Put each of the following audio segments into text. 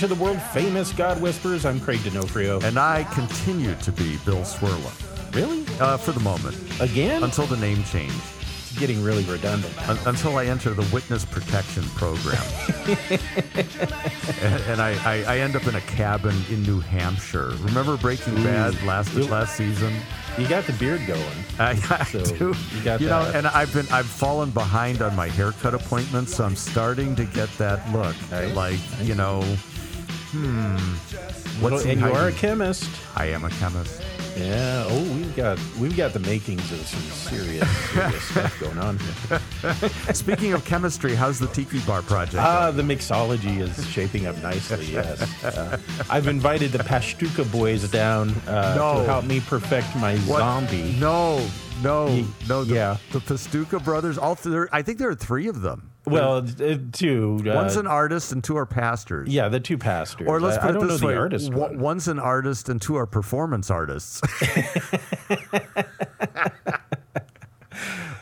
To the world famous God Whisperers. I'm Craig Donofrio. And I continue to be Bill Cwirla. Really? Uh, for the moment. Again? Until the name change. It's getting really redundant. Un- until I enter the witness protection program. and and I, I, I end up in a cabin in New Hampshire. Remember Breaking Bad last Ooh. last season? You got the beard going. I, I So, do. you got you know, that. and I've been I've fallen behind on my haircut appointments, so I'm starting to get that look. Right. Like you know, hmm. What's and you are a chemist. I am a chemist. Yeah. Oh, we've got we've got the makings of some serious, serious stuff going on here. Speaking of chemistry, how's the Tiki Bar project? Ah, the mixology is shaping up nicely. Yes, uh, I've invited the Pashtuka boys down uh, No. to help me perfect my What? zombie. No, no, no. The, yeah. the Pastuca brothers. All th- I think there are three of them. Well, uh, two. Uh, One's an artist and two are pastors. yeah, the two pastors. Or let's put I it don't this way: the artist one- one. one's an artist and two are performance artists.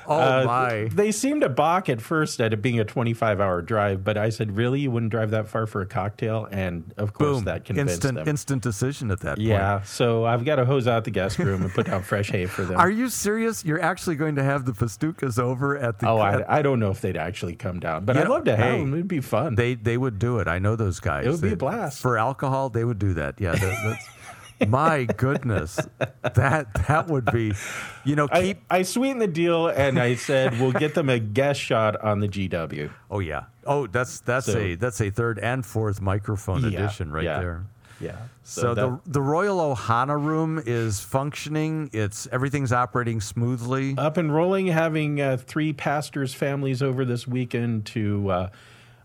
oh Uh, my! They seemed to balk at first at it being a 25 hour drive, but I said, really? You wouldn't drive that far for a cocktail? And of course, Boom! that convinced Instant, them. instant decision at that point. yeah, so I've got to hose out the guest room and put down fresh hay for them. Are you serious? You're actually going to have the Pastucas over at the? oh, at- I, I don't know if they'd actually come down, but You I'd love to have hey, them. It'd be fun. They they would do it. I know those guys. It would be a blast. for alcohol. They would do that. Yeah, that, that's. My goodness, that that would be, you know, I, keep. I sweetened the deal and I said we'll get them a guest shot on the GW. oh yeah. Oh, that's that's So- a that's a third and fourth microphone Yeah, edition right yeah. there. Yeah. So, that- the the Royal Ohana room is functioning. It's everything's operating smoothly. up and rolling, having uh, three pastors' families over this weekend to uh,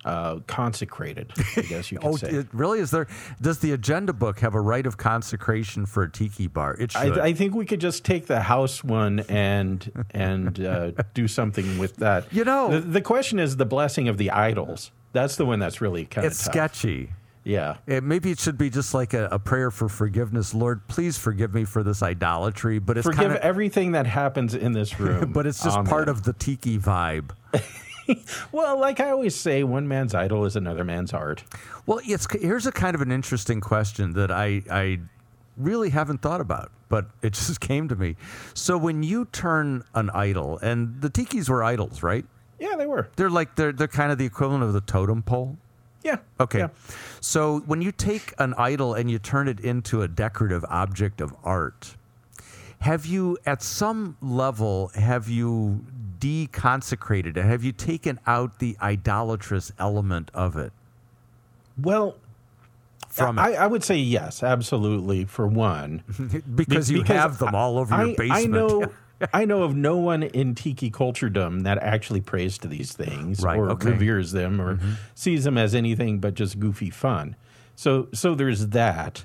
uh, consecrate it, I guess you could oh, say. it really is there? Does the agenda book have a rite of consecration for a tiki bar? It should. I, I think we could just take the house one and and uh, do something with that. You know- the, the question is the blessing of the idols. That's the one that's really kind of sketchy. Yeah. It, maybe it should be just like a, a prayer for forgiveness. Lord, please forgive me for this idolatry. But it's Forgive kind of, everything that happens in this room. but it's just part of the tiki vibe. Well, like I always say, one man's idol is another man's art. Well, it's here's a kind of an interesting question that I I really haven't thought about, but it just came to me. So when you turn an idol, and the tikis were idols, right? Yeah, they were. They're like they're they're kind of the equivalent of the totem pole. Yeah. Okay. Yeah. So when you take an idol and you turn it into a decorative object of art, have you at some level have you deconsecrated it? Have you taken out the idolatrous element of it Well, from I, it? I would say yes, absolutely. For one, because Be- you have them all over I, your basement. I know. I know of no one in tiki culturedom that actually prays to these things Right, or okay. Mm-hmm. reveres them or sees them as anything but just goofy fun. So, so there's that.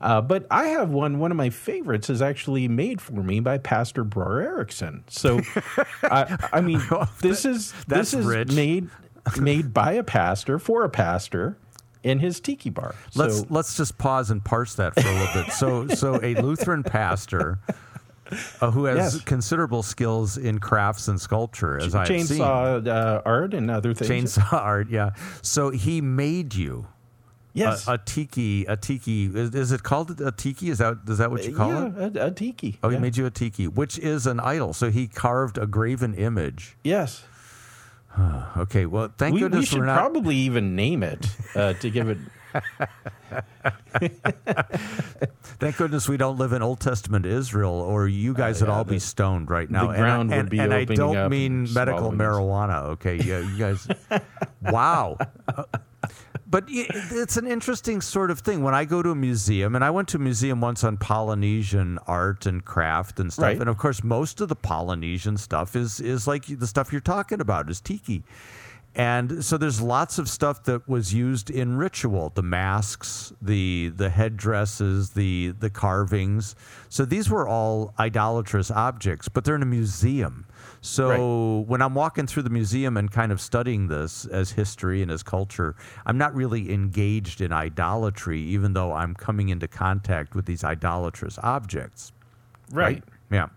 Uh, but I have one. One of my favorites is actually made for me by Pastor Bror Erickson. So, I, I mean, this is that's this is rich. made made by a pastor for a pastor in his tiki bar. Let's let's just pause and parse that for a little bit. So so a Lutheran pastor uh, who has Yes. considerable skills in crafts and sculpture, as I've seen. chainsaw uh, art and other things. chainsaw art yeah so he made you Yes. a, a tiki a tiki is, is it called a tiki is that is that what you call yeah, it A, a tiki. oh he made you a tiki which is an idol so he carved a graven image Yes. Okay, well, thank We, we goodness should are not. probably even name it uh, to give it. Thank goodness we don't live in Old Testament Israel, or you guys would yeah, all be stoned right now. The ground and I, would and, be and I don't up mean medical marijuana. Okay, yeah, you guys. wow. But it's an interesting sort of thing. When I go to a museum, and I went to a museum once on Polynesian art and craft and stuff, Right. and of course, most of the Polynesian stuff is is like the stuff you're talking about is tiki. And so there's lots of stuff that was used in ritual, the masks, the the headdresses, the the carvings. So these were all idolatrous objects, but they're in a museum. So when I'm walking through the museum and kind of studying this as history and as culture, I'm not really engaged in idolatry, even though I'm coming into contact with these idolatrous objects. Right. Yeah.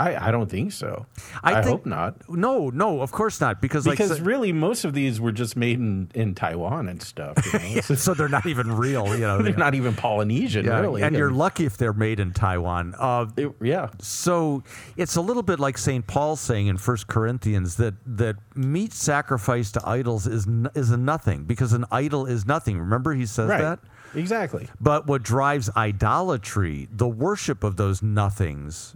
I, I don't think so. I I, think- hope not. No, no, of course not, because Because so- really, most of these were just made in, in Taiwan and stuff. You know? So so they're not even real. You know, they're not even Polynesian, Yeah, really. and you're lucky if they're made in Taiwan. Uh, It- yeah. so it's a little bit like St. Paul saying in 1 Corinthians that that meat sacrificed to idols is n- is a nothing because an idol is nothing. Remember he says Right. that. Exactly. But what drives idolatry, the worship of those nothings,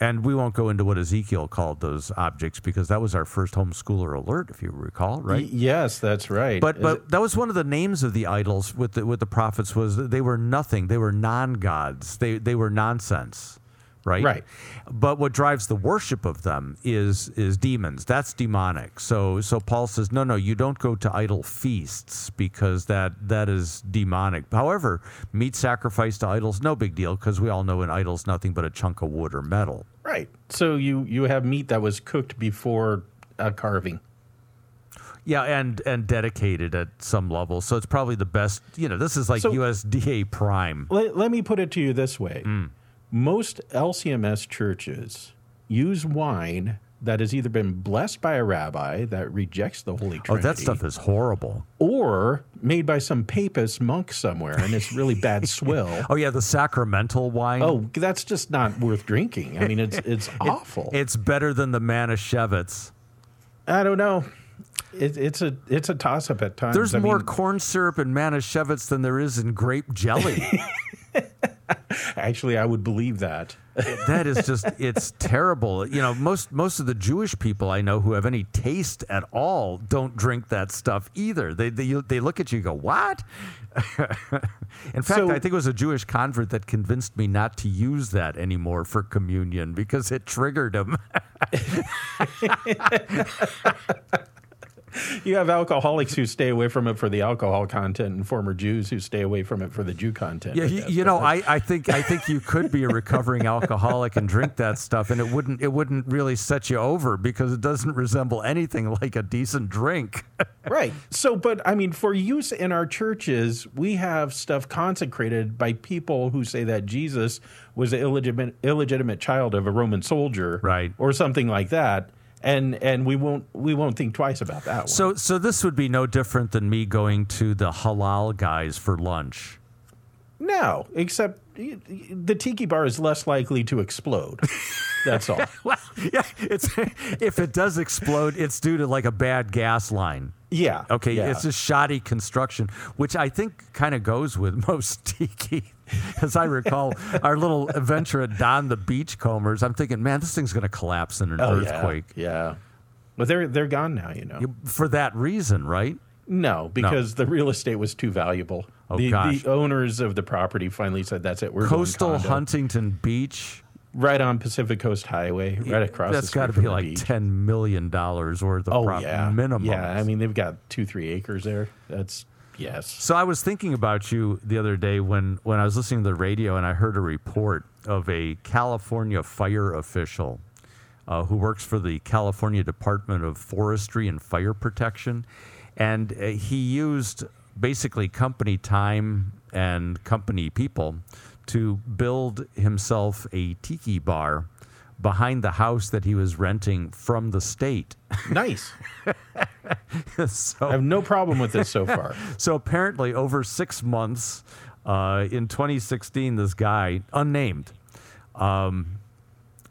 and we won't go into what Ezekiel called those objects because that was our first homeschooler alert, if you recall, right? Y- yes, that's right. But Is but it- that was one of the names of the idols with the with the prophets was they were nothing. They were non gods. They they were nonsense. Right. Right. But what drives the worship of them is is demons. That's demonic. So so Paul says, no, no, you don't go to idol feasts because that that is demonic. However, meat sacrificed to idols, no big deal because we all know an idol's nothing but a chunk of wood or metal. right. So you you have meat that was cooked before a carving. Yeah, and and dedicated at some level. So it's probably the best. You know, this is like So- USDA prime. Let, let me put it to you this way: Hmm. Most LCMS churches use wine that has either been blessed by a rabbi that rejects the Holy Trinity, Oh, that stuff is horrible. or made by some papist monk somewhere, and it's really bad swill. Oh yeah, the sacramental wine. Oh, that's just not worth drinking. I mean, it's it's awful. it's better than the Manischewitz. I don't know. It, it's a it's a toss up at times. There's I more mean, corn syrup in Manischewitz than there is in grape jelly. actually, I would believe that. that is just it's terrible. You know, most most of the Jewish people I know who have any taste at all don't drink that stuff either. They they, they look at you and go, "What?" in fact, So- I think it was a Jewish convert that convinced me not to use that anymore for communion because it triggered him. You have alcoholics who stay away from it for the alcohol content, and former Jews who stay away from it for the Jew content. Yeah, you, you know, I, I think I think you could be a recovering alcoholic and drink that stuff, and it wouldn't it wouldn't really set you over because it doesn't resemble anything like a decent drink. right. So, but I mean, for use in our churches, we have stuff consecrated by people who say that Jesus was an illegitimate illegitimate child of a Roman soldier, Right. or something like that. And and we won't we won't think twice about that one. So so this would be no different than me going to the halal guys for lunch. no, except the tiki bar is less likely to explode. That's all. Well, yeah, it's if it does explode, it's due to like a bad gas line. Yeah. Okay, yeah. it's just shoddy construction, which I think kind of goes with most tiki. As I recall, our little adventure at Don the Beachcombers, I'm thinking, man, this thing's going to collapse in an Oh, earthquake. Yeah. But they're they're gone now, you know. For that reason, right? No, because the real estate was too valuable. Oh, the, gosh. the owners of the property finally said, "That's it. We're Coastal condo." Huntington Beach. right on Pacific Coast Highway, right across. That's got to be like ten million dollars worth of Oh prop yeah, minimum. Yeah, I mean they've got two, three acres there. That's yes. So I was thinking about you the other day when, when I was listening to the radio and I heard a report of a California fire official uh, who works for the California Department of Forestry and Fire Protection, and uh, he used basically company time and company people to build himself a tiki bar behind the house that he was renting from the state. Nice. so I have no problem with this so far. So apparently, over six months uh, in 2016, this guy, unnamed, um,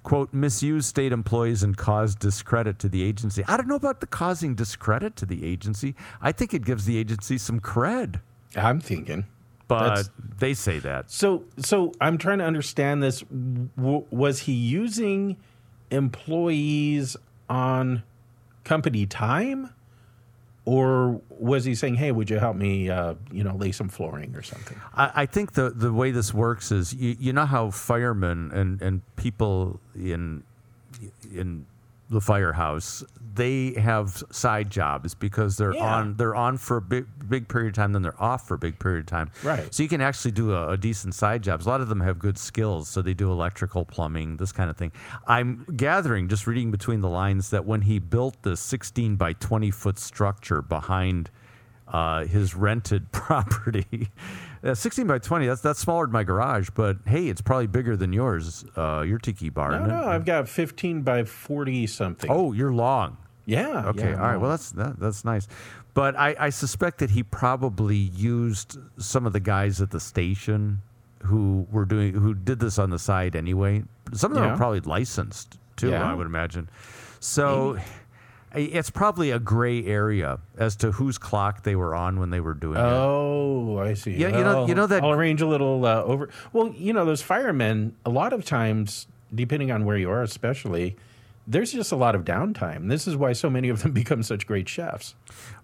quote, misuse state employees and cause discredit to the agency. I don't know about the causing discredit to the agency. I think it gives the agency some cred, I'm thinking. but That's- they say that. So, so I'm trying to understand this. W- was he using employees on company time, or was he saying, "Hey, would you help me, uh, you know, lay some flooring or something"? I, I think the, the way this works is you, you know how firemen and, and people in in the firehouse they have side jobs because they're Yeah. on they're on for a big big period of time then they're off for a big period of time Right. so you can actually do a, a decent side jobs a lot of them have good skills so they do electrical plumbing this kind of thing i'm gathering just reading between the lines that when he built the 16 by 20 foot structure behind uh, his rented property. Uh, 16 by 20, that's that's smaller than my garage, but hey, it's probably bigger than yours, uh, your tiki bar. No, no, I've got 15 by 40 something. Oh, you're long. yeah. Okay, yeah, all right. Well, that's that, that's nice. But I, I suspect that he probably used some of the guys at the station who were doing who did this on the side anyway. Some of them Yeah. are probably licensed too, Yeah. I would imagine. So i- it's probably a gray area as to whose clock they were on when they were doing it. Oh, I see. Yeah, you know- you know that- I'll arrange a little uh, over. Well, you know, those firemen. A lot of times, depending on where you are, especially, there's just a lot of downtime. This is why so many of them become such great chefs.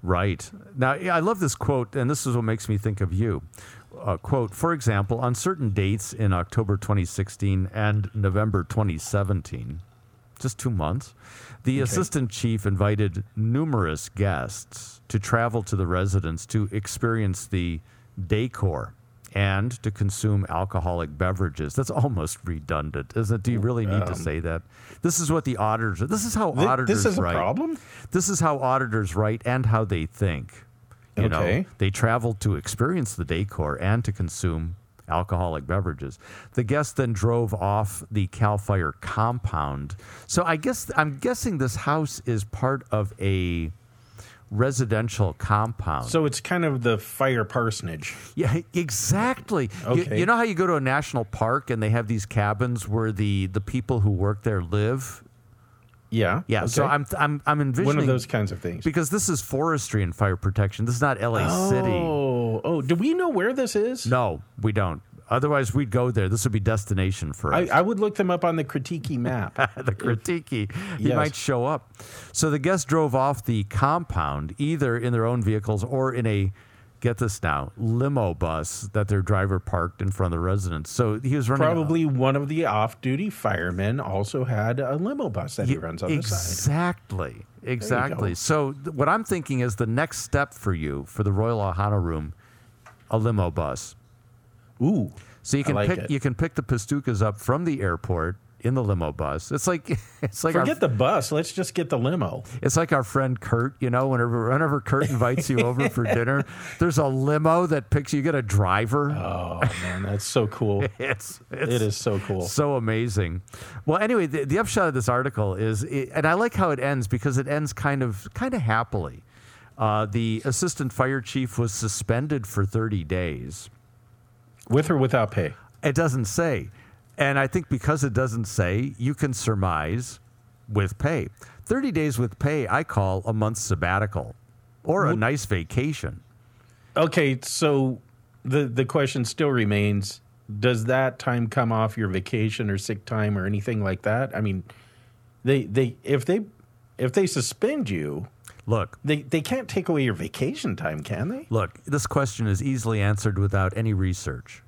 Right. Now, I love this quote, and this is what makes me think of you. Uh, quote, for example, on certain dates in October 2016 and November 2017, just two months, the assistant chief invited numerous guests to travel to the residence to experience the decor and to consume alcoholic beverages. That's almost redundant, isn't it? Do you really need to um, say that? This is what the auditors. This is how Thi- auditors this is a problem? This is how auditors write and how they think. You know, Okay. they traveled to experience the decor and to consume alcoholic beverages. The guests then drove off the Cal Fire compound. So I guess I'm guessing this house is part of a residential compound. So it's kind of the fire parsonage. Yeah, exactly. You- Okay. You, know how you go to a national park and they have these cabins where the the people who work there live? Yeah. Yeah. So okay. I'm I'm I'm envisioning one of those kinds of things. because this is forestry and fire protection. This is not LA City. Oh, oh, do we know where this is? No, we don't. Otherwise, we'd go there. This would be destination for us. I would look them up on the Critiki map. the Critiki. He Yes. might show up. So the guests drove off the compound either in their own vehicles or in a get this now limo bus that their driver parked in front of the residence. So he was running Probably one of the off-duty firemen also had a limo bus that he runs on the side. exactly. Exactly. So th- what I'm thinking is the next step for you for the Royal Ohana Room, a limo bus. Ooh, So you can like pick it. you can pick the Pastukas up from the airport in the limo bus. It's like it's like our, forget the bus. Let's just get the limo. it's like our friend Kurt. You know, whenever whenever Kurt invites you over for dinner, there's a limo that picks you. You get a driver. Oh man, that's so cool. It's, it's it is so cool. so amazing. Well, anyway, the, the upshot of this article is, it, and I like how it ends because it ends kind of kind of happily. Uh, the assistant fire chief was suspended for 30 days. With or without pay. It doesn't say. And I think because it doesn't say, you can surmise with pay. 30 days with pay, I call a month sabbatical or a nice vacation. Okay, so the the question still remains: Does that time come off your vacation or sick time or anything like that? I mean, they they if they if they suspend you, Look, they they can't take away your vacation time, can they? look, this question is easily answered without any research.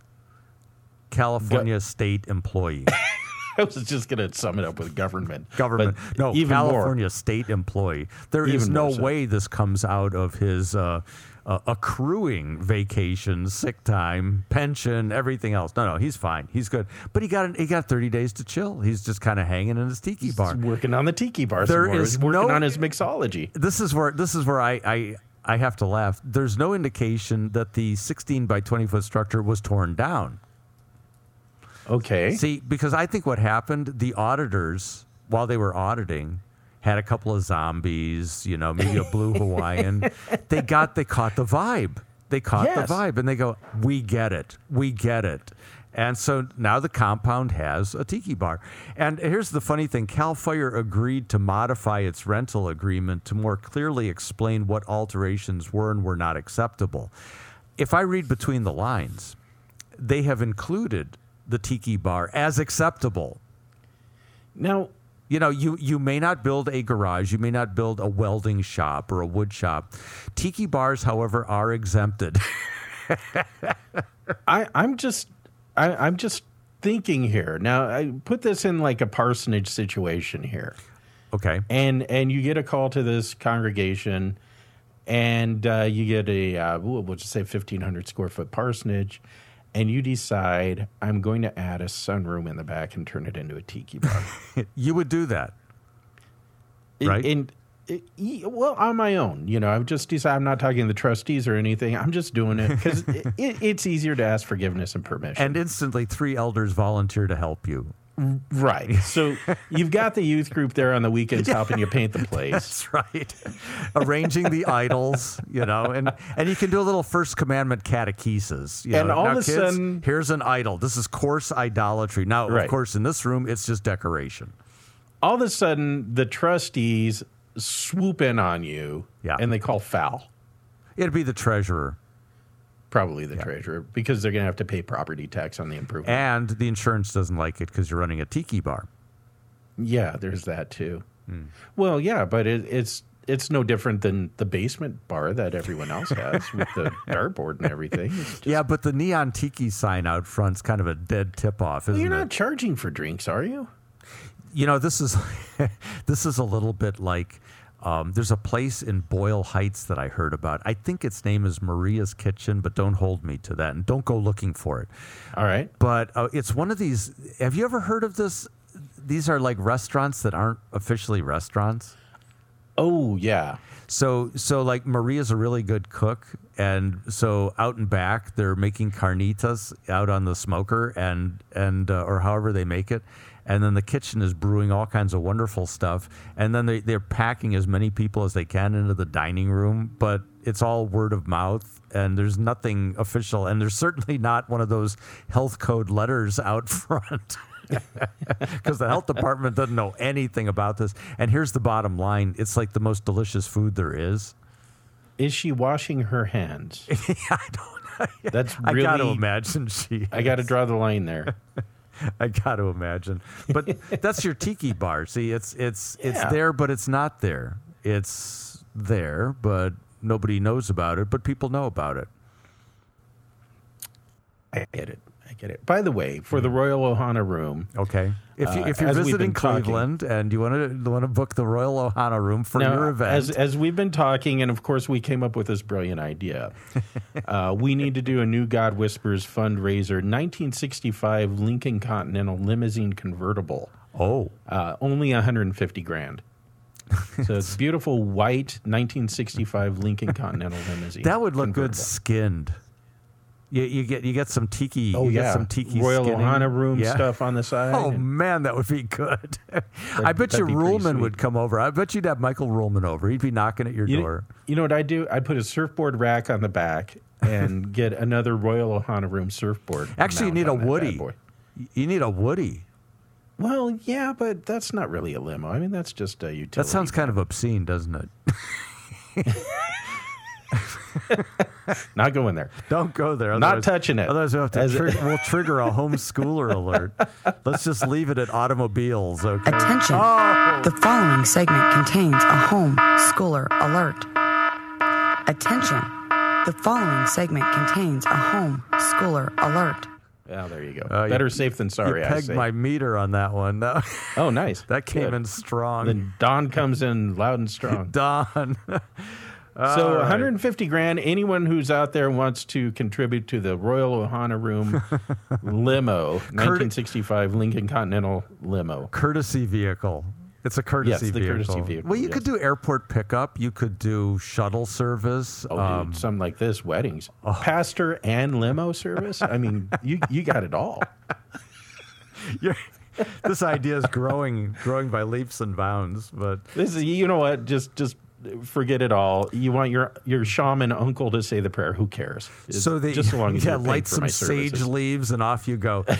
California state employee. I was just going to sum it up with government. government. but no, even California state employee. There is no so. way this comes out of his uh, uh, accruing vacation, sick time, pension, everything else. No, no, he's fine. He's good. But he got he got 30 days to chill. He's just kind of hanging in his tiki bar. He's working on the tiki bar. There more. is He's working no- on his mixology. This is where this is where I, I I have to laugh. There's no indication that the 16 by 20 foot structure was torn down. Okay. See, because I think what happened, the auditors, while they were auditing, had a couple of zombies, you know, maybe a blue Hawaiian. they got, they caught the vibe. They caught Yes. the vibe and they go, we get it. We get it. And so now the compound has a tiki bar. And here's the funny thing Cal Fire agreed to modify its rental agreement to more clearly explain what alterations were and were not acceptable. If I read between the lines, they have included the tiki bar as acceptable. Now, You know, you, you may not build a garage, you may not build a welding shop or a wood shop. Tiki bars, however, are exempted. I, I'm just, I, I'm just thinking here. Now, I put this in like a parsonage situation here, okay. and and you get a call to this congregation, and uh, you get a uh, we'll just say 1,500 square foot parsonage, and you decide I'm going to add a sunroom in the back and turn it into a tiki bar. You would do that. Right. And, it- well, on my own, you know, I've just decided I'm not talking to the trustees or anything. I'm just doing it because it, it's easier to ask forgiveness and permission. And instantly, three elders volunteer to help you. Right. So you've got the youth group there on the weekends helping you paint the place. That's right. Arranging the idols, you know, and, and you can do a little first commandment catechesis. You And know. all Now, of a sudden- here's an idol. This is coarse idolatry. Now, Right. of course, in this room, it's just decoration. All of a sudden, the trustees swoop in on you Yeah. and they call foul. It'd be the treasurer. Probably the treasurer because they're going to have to pay property tax on the improvement. And the insurance doesn't like it because you're running a tiki bar. Yeah, there's that too. Hmm. Well, yeah, but it, it's it's no different than the basement bar that everyone else has with the dartboard and everything. Just- yeah, but the neon tiki sign out front's kind of a dead tip off, isn't you're it? not charging for drinks, are you? you know this is this is a little bit like um, there's a place in Boyle Heights that I heard about. I think its name is Maria's Kitchen, but don't hold me to that and don't go looking for it. All right. But uh, it's one of these. Have you ever heard of this? These are like restaurants that aren't officially restaurants. Oh yeah. So so like Maria's a really good cook, and so out and back they're making carnitas out on the smoker and and uh, or however they make it, and then the kitchen is brewing all kinds of wonderful stuff, and then they they're packing as many people as they can into the dining room, but it's all word of mouth and there's nothing official, and there's certainly not one of those health code letters out front because the health department doesn't know anything about this. And here's the bottom line: it's like the most delicious food there is. Is she washing her hands? I don't. That's I really. got to imagine she. I got to draw the line there. I got to imagine. But that's your tiki bar. See, it's it's it's there, but it's not there. It's there, but nobody knows about it. But people know about it. I get it. I get it. By the way, for the Royal Ohana Room, Okay. If you Uh, if you're we've visiting been talking- Cleveland and you want to want to book the Royal Ohana Room for now, your event, as as we've been talking, and of course we came up with this brilliant idea. uh, we need to do a new God Whisperers fundraiser, 1965 Lincoln Continental limousine convertible, oh, uh, only 150 grand. So it's beautiful white 1965 Lincoln Continental limousine. that would look good skinned. You, you get you get some tiki. Oh you yeah, get some tiki Royal skinning. Ohana Room Yeah. stuff on the oh, side. Oh man, that would be good. I bet you Ruhlman would come over. I bet you'd have Michael Ruhlman over. He'd be knocking at your You, door. you know what I do? I put a surfboard rack on the back and get another Royal Ohana Room surfboard. Actually, you need a on that bad Woody. You need a Woody. Well, yeah, but that's not really a limo. I mean, that's just a utility. That sounds kind of obscene, doesn't it? not going there. Don't go there. Not touching it. Otherwise, we'll, have to As- trig- we'll trigger a homeschooler alert. Let's just leave it at automobiles, okay? Attention. Oh. The following segment contains a home schooler alert. Attention. The following segment contains a home schooler alert. Oh, there you go. Uh, you- Better safe than sorry. you I pegged my meter on that one. No, oh, nice. that came Good. in strong. Then Don comes in loud and strong. Don. So right. 150 grand. Anyone who's out there wants to contribute to the Royal Ohana Room limo, 1965 Lincoln Continental limo. courtesy vehicle. It's a courtesy Yes, the vehicle. courtesy vehicle, Well, you yes. could do airport pickup. You could do shuttle service. Oh, Um, dude, something like this, weddings, pastor and limo service. I mean, you you got it all. you're- this idea is growing, growing by leaps and bounds. But This is, you know what? Just just forget it all. You want your your shaman uncle to say the prayer. Who cares? It's so they just so long as yeah, light some sage services. leaves and off you go.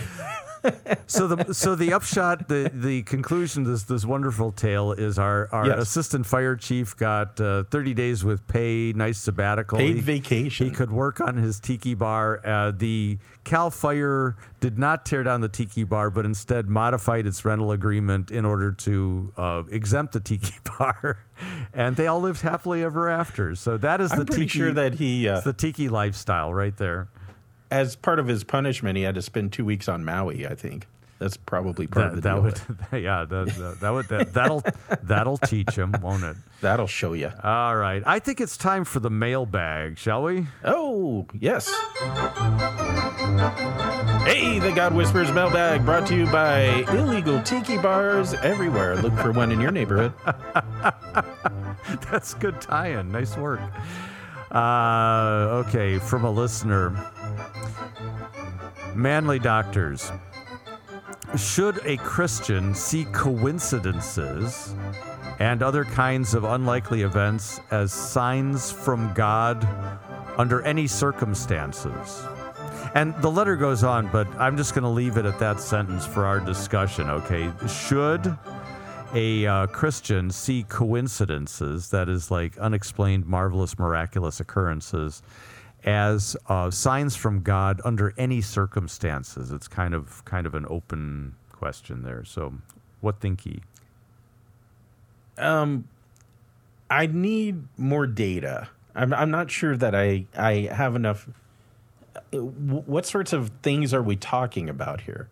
so the so the upshot, the the conclusion to this this wonderful tale is our our Yes. assistant fire chief got uh, 30 days with pay, nice sabbatical, Paid He- vacation. He could work on his tiki bar. Uh, the Cal Fire did not tear down the tiki bar, but instead modified its rental agreement in order to uh, exempt the tiki bar, and they all lived happily ever after. So that is I'm the tiki. sure that he, uh, the tiki lifestyle right there. As part of his punishment, he had to spend two weeks on Maui. I think that's probably part of the That, that deal. would, yeah, that, that, that would that, that'll that'll teach him, won't it? That'll show you. All right, I think it's time for the mailbag, shall we? Oh, yes. Hey, the God Whisperers mailbag brought to you by illegal tiki bars everywhere. Look for one in your neighborhood. That's good tie-in. Nice work. Uh, okay, from a listener, manly doctors. Should a Christian see coincidences and other kinds of unlikely events as signs from God under any circumstances? And the letter goes on, but I'm just going to leave it at that sentence for our discussion, okay? Should a uh, Christian see coincidences, that is, like unexplained, marvelous, miraculous occurrences, as uh, signs from God under any circumstances? It's kind of kind of an open question there. So, what think ye? Um, I need more data. I'm, I'm not sure that I, I have enough. uh, What sorts of things are we talking about here?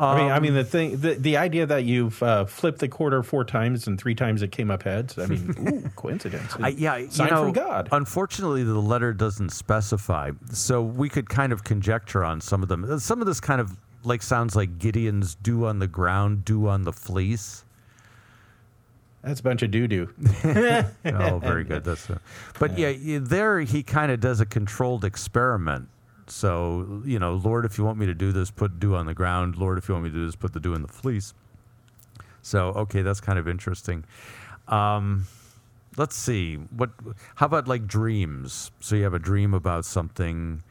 I mean, I mean um, the thing, the, the idea that you've uh, flipped the quarter four times and three times it came up heads. I mean, ooh, coincidence. I, yeah, sign you know, from God. Unfortunately, the letter doesn't specify, so we could kind of conjecture on some of them. Uh, some of this kind of like sounds like Gideon's "dew on the ground, dew on the fleece." That's a bunch of doo doo. oh, very good. That's a, but yeah, y- there he kind of does a controlled experiment. So you know, Lord, if you want me to do this, put dew on the ground. Lord, if you want me to do this, put the dew in the fleece. So okay, that's kind of interesting. Um, let's see what. How about like dreams? So you have a dream about something,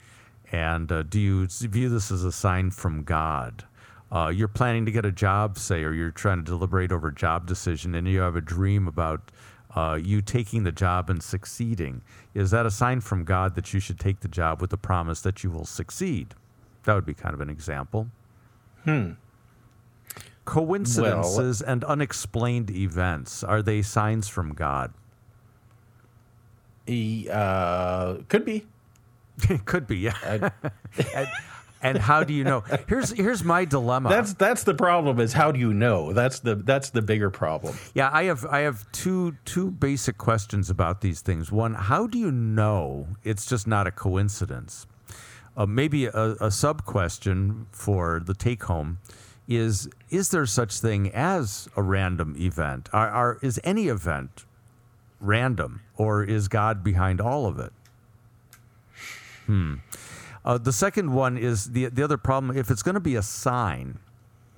and uh, do you view this as a sign from God? Uh, you're planning to get a job, say, or you're trying to deliberate over a job decision, and you have a dream about uh, you taking the job and succeeding. Is that a sign from God that you should take the job with the promise that you will succeed? That would be kind of an example. Hmm. Coincidences and unexplained events are they signs from God? Uh, could be. It could be, yeah. and how do you know? Here's here's my dilemma. That's that's the problem. Is how do you know? That's the that's the bigger problem. yeah. I have I have two two basic questions about these things. One, how do you know it's just not a coincidence? Uh, maybe a, a sub question for the take home is: Is there such thing as a random event? Are, are is any event random, or is God behind all of it? Uh, the second one is the the other problem. If it's going to be a sign,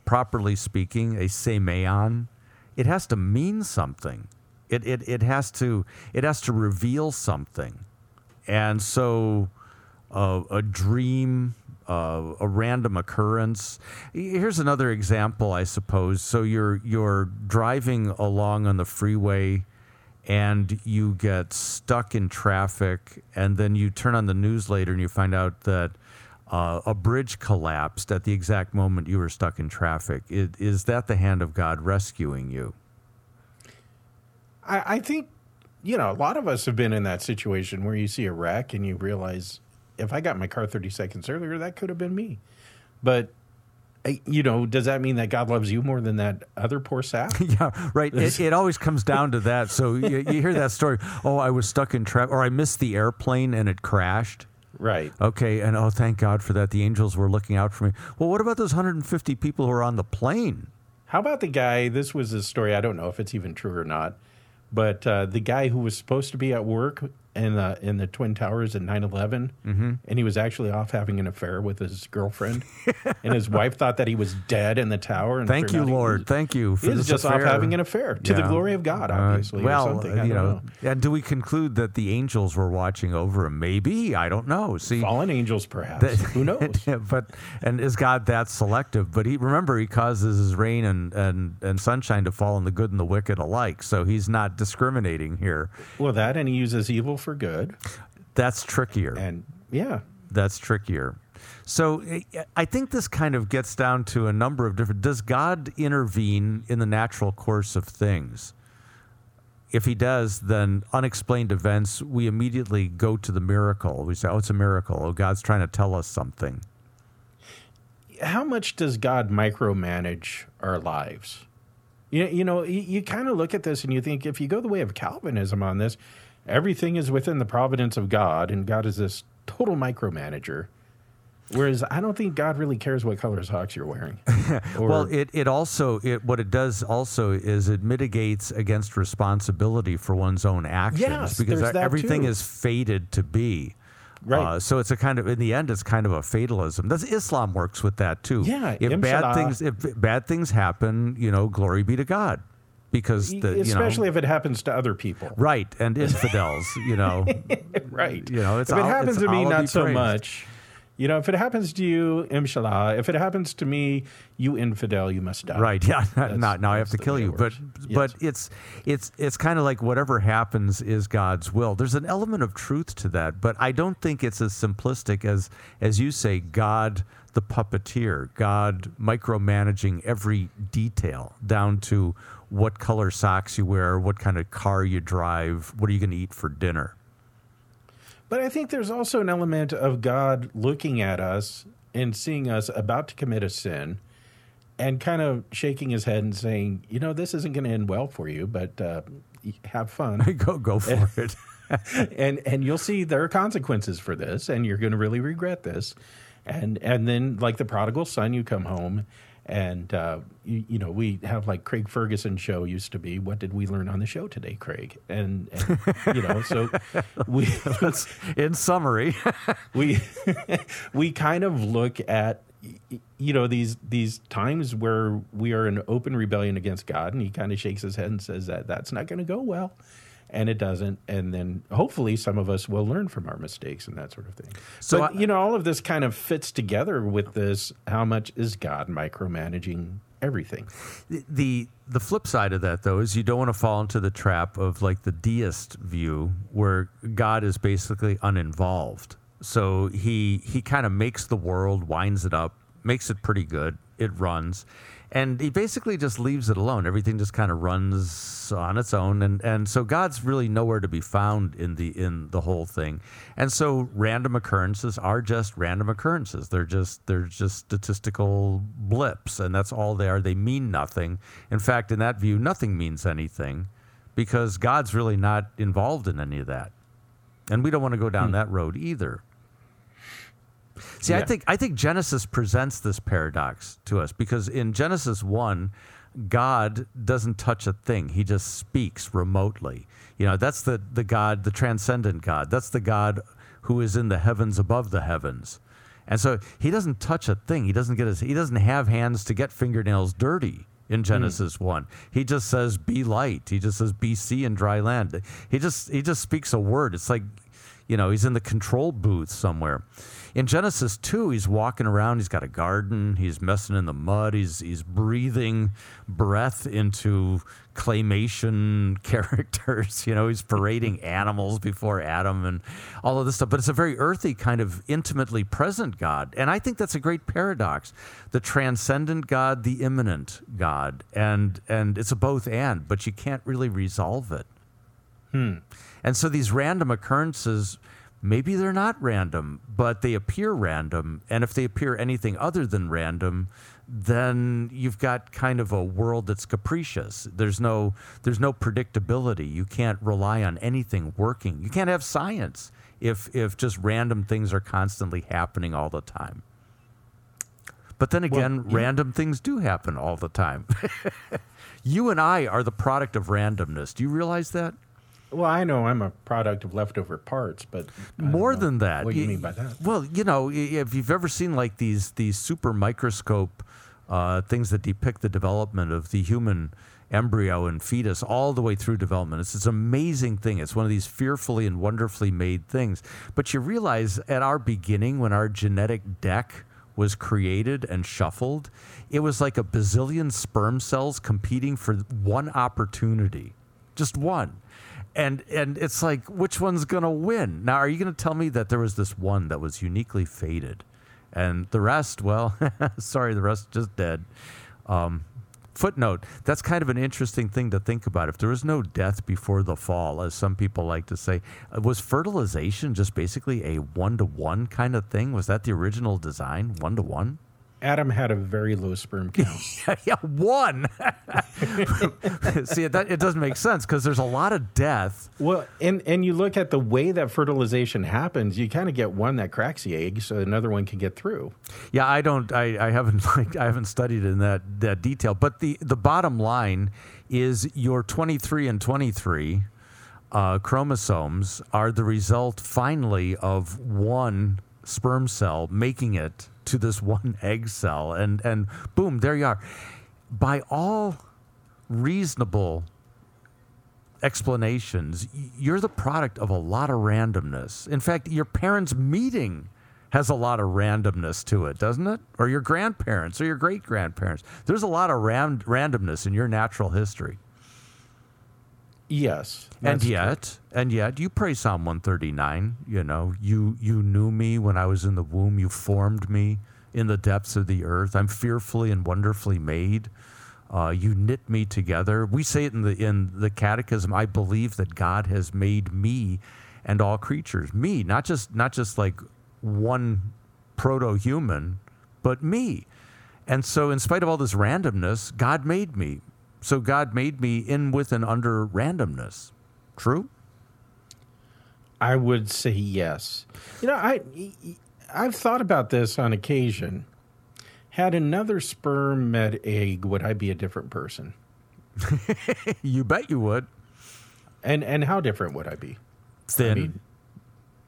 properly speaking, a semeion, it has to mean something. It, it it has to it has to reveal something, and so uh, a dream, uh, a random occurrence. Here's another example, I suppose. So you're you're driving along on the freeway and you get stuck in traffic, and then you turn on the news later and you find out that uh, a bridge collapsed at the exact moment you were stuck in traffic. Is, that the hand of God rescuing you? I, I think, you know, a lot of us have been in that situation where you see a wreck and you realize if I got my car 30 seconds earlier, that could have been me. But, you know, does that mean that God loves you more than that other poor sap? yeah, right. It, it always comes down to that. So you, you hear that story. Oh, I was stuck in traffic, or I missed the airplane and it crashed. right. Okay, and oh, thank God for that. The angels were looking out for me. Well, what about those 150 people who are on the plane? How about the guy? This was a story. I don't know if it's even true or not, but uh, the guy who was supposed to be at work in the in the twin towers at 9-11 Mm-hmm. and he was actually off having an affair with his girlfriend and his wife thought that he was dead in the tower and Thank you, Lord. was- Thank you for he was just affair. off having an affair to the glory of god Uh, obviously or well, you don't know, and do we conclude that the angels were watching over him? Maybe I don't know. See, fallen angels perhaps who knows but and is God that selective? But he remember he causes his rain and, and and sunshine to fall on the good and the wicked alike. So he's not discriminating here. well that and he uses evil for good That's trickier. and yeah That's trickier. So I- I think this kind of gets down to a number of different. Does God intervene in the natural course of things? If he does, then unexplained events, we immediately go to the miracle. We say, oh, it's a miracle. Oh, God's trying to tell us something. how much does God micromanage our lives? You, you know, you, you kind of look at this and you think if you go the way of Calvinism on this, everything is within the providence of God, and God is this total micromanager. Whereas I don't think God really cares what color socks you're wearing. Well, it, it also it what it does also is it mitigates against responsibility for one's own actions Yes, because everything too. is fated to be. Right. Uh, so it's a kind of in the end it's kind of a fatalism. That's Islam works with that too. Yeah, If bad things if bad things happen, you know, glory be to God, because the you especially know, if it happens to other people. right and infidels, you know, Right. You know, it's if it all- happens to me, not so praised. much. You know, if it happens to you, inshallah. If it happens to me, you infidel, you must die. Right. Yeah. That's- now, now I have to kill you. But works. but it's it's it's kind of like whatever happens is God's will. There's an element of truth to that, but I don't think it's as simplistic as as you say. God, the puppeteer, God micromanaging every detail down to what color socks you wear, what kind of car you drive, what are you going to eat for dinner. But I think there's also an element of God looking at us and seeing us about to commit a sin and kind of shaking his head and saying, you know, this isn't going to end well for you, but uh, have fun. go go for it. and and you'll see there are consequences for this and you're going to really regret this. And and then like the prodigal son, you come home and uh, you, you know we have like Craig Ferguson show used to be. What did we learn on the show today, Craig? And, and you know so we In summary, we we kind of look at you know these these times where we are in open rebellion against God, and he kind of shakes his head and says that that's not going to go well, and it doesn't. And then hopefully some of us will learn from our mistakes and that sort of thing. So but, I- you know all of this kind of fits together with this: how much is God micromanaging everything? the the flip side of that though is you don't want to fall into the trap of like the deist view where God is basically uninvolved. So he he kind of makes the world, winds it up, makes it pretty good. It runs. And he basically just leaves it alone. Everything just kind of runs on its own, and, and so God's really nowhere to be found in the in the whole thing. And so random occurrences are just random occurrences. They're just they're just statistical blips, and that's all they are. They mean nothing. In fact, in that view, nothing means anything, because God's really not involved in any of that, and we don't want to go down hmm. that road either. See, I think I think Genesis presents this paradox to us because in Genesis 1, God doesn't touch a thing. He just speaks remotely. You know, that's the the God, the transcendent God. That's the God who is in the heavens above the heavens. And so he doesn't touch a thing. He doesn't get his he doesn't have hands to get fingernails dirty in hmm. Genesis 1. He just says be light. He just says be sea and dry land. He just he just speaks a word. It's like you know, he's in the control booth somewhere. In Genesis 2, he's walking around, he's got a garden, he's messing in the mud, he's he's breathing breath into claymation characters, you know, he's parading animals before Adam and all of this stuff. But it's a very earthy kind of intimately present God. And I think that's a great paradox. The transcendent God, the immanent God. And and it's a both and, but you can't really resolve it. Hmm. And so these random occurrences, maybe they're not random, but they appear random. And if they appear anything other than random, then you've got kind of a world that's capricious. There's no there's no predictability. You can't rely on anything working. You can't have science if if just random things are constantly happening all the time. But then again, random things do happen all the time. you and I are the product of randomness. Do you realize that? Well, I know I'm a product of leftover parts, but More than that. What do you Y- mean by that? Well, you know, if you've ever seen like these these super microscope uh, things that depict the development of the human embryo and fetus all the way through development, it's this amazing thing. It's one of these fearfully and wonderfully made things. But you realize at our beginning, when our genetic deck was created and shuffled, it was like a bazillion sperm cells competing for one opportunity, just one. And and it's like which one's to win? Now are you to tell me that there was this one that was uniquely fated and the rest, well, sorry, the rest just dead. Um, footnote, that's kind of an interesting thing to think about. If there was no death before the fall, as some people like to say, uh, was fertilization just basically a one to one kind of thing? Was that the original design, one to one? Adam had a very low sperm count. yeah, one. See, that, it doesn't make sense because there's a lot of death. well, and and you look at the way that fertilization happens, you kind of get one that cracks the egg, so another one can get through. Yeah, I don't. I, I haven't like I haven't studied in that that detail. But the the bottom line is your 23 and 23 uh, chromosomes are the result finally of one sperm cell making it to this one egg cell, and and boom, there you are. By all reasonable explanations, you're the product of a lot of randomness. In fact, your parents' meeting has a lot of randomness to it, doesn't it? Or your grandparents or your great grandparents. There's a lot of randomness in your natural history. Yes, and that's true. yet, and yet, you pray Psalm 139. You know, you you knew me when I was in the womb. You formed me in the depths of the earth. I'm fearfully and wonderfully made. Uh, you knit me together. We say it in the in the Catechism. I believe that God has made me and all creatures. Me, not just not just like one proto-human, but me. And so, in spite of all this randomness, God made me. So God made me in with and under randomness. True? I would say yes. You know, I I've thought about this on occasion. Had another sperm met egg, would I be a different person? You bet you would. And and how different would I be? Thin, mean,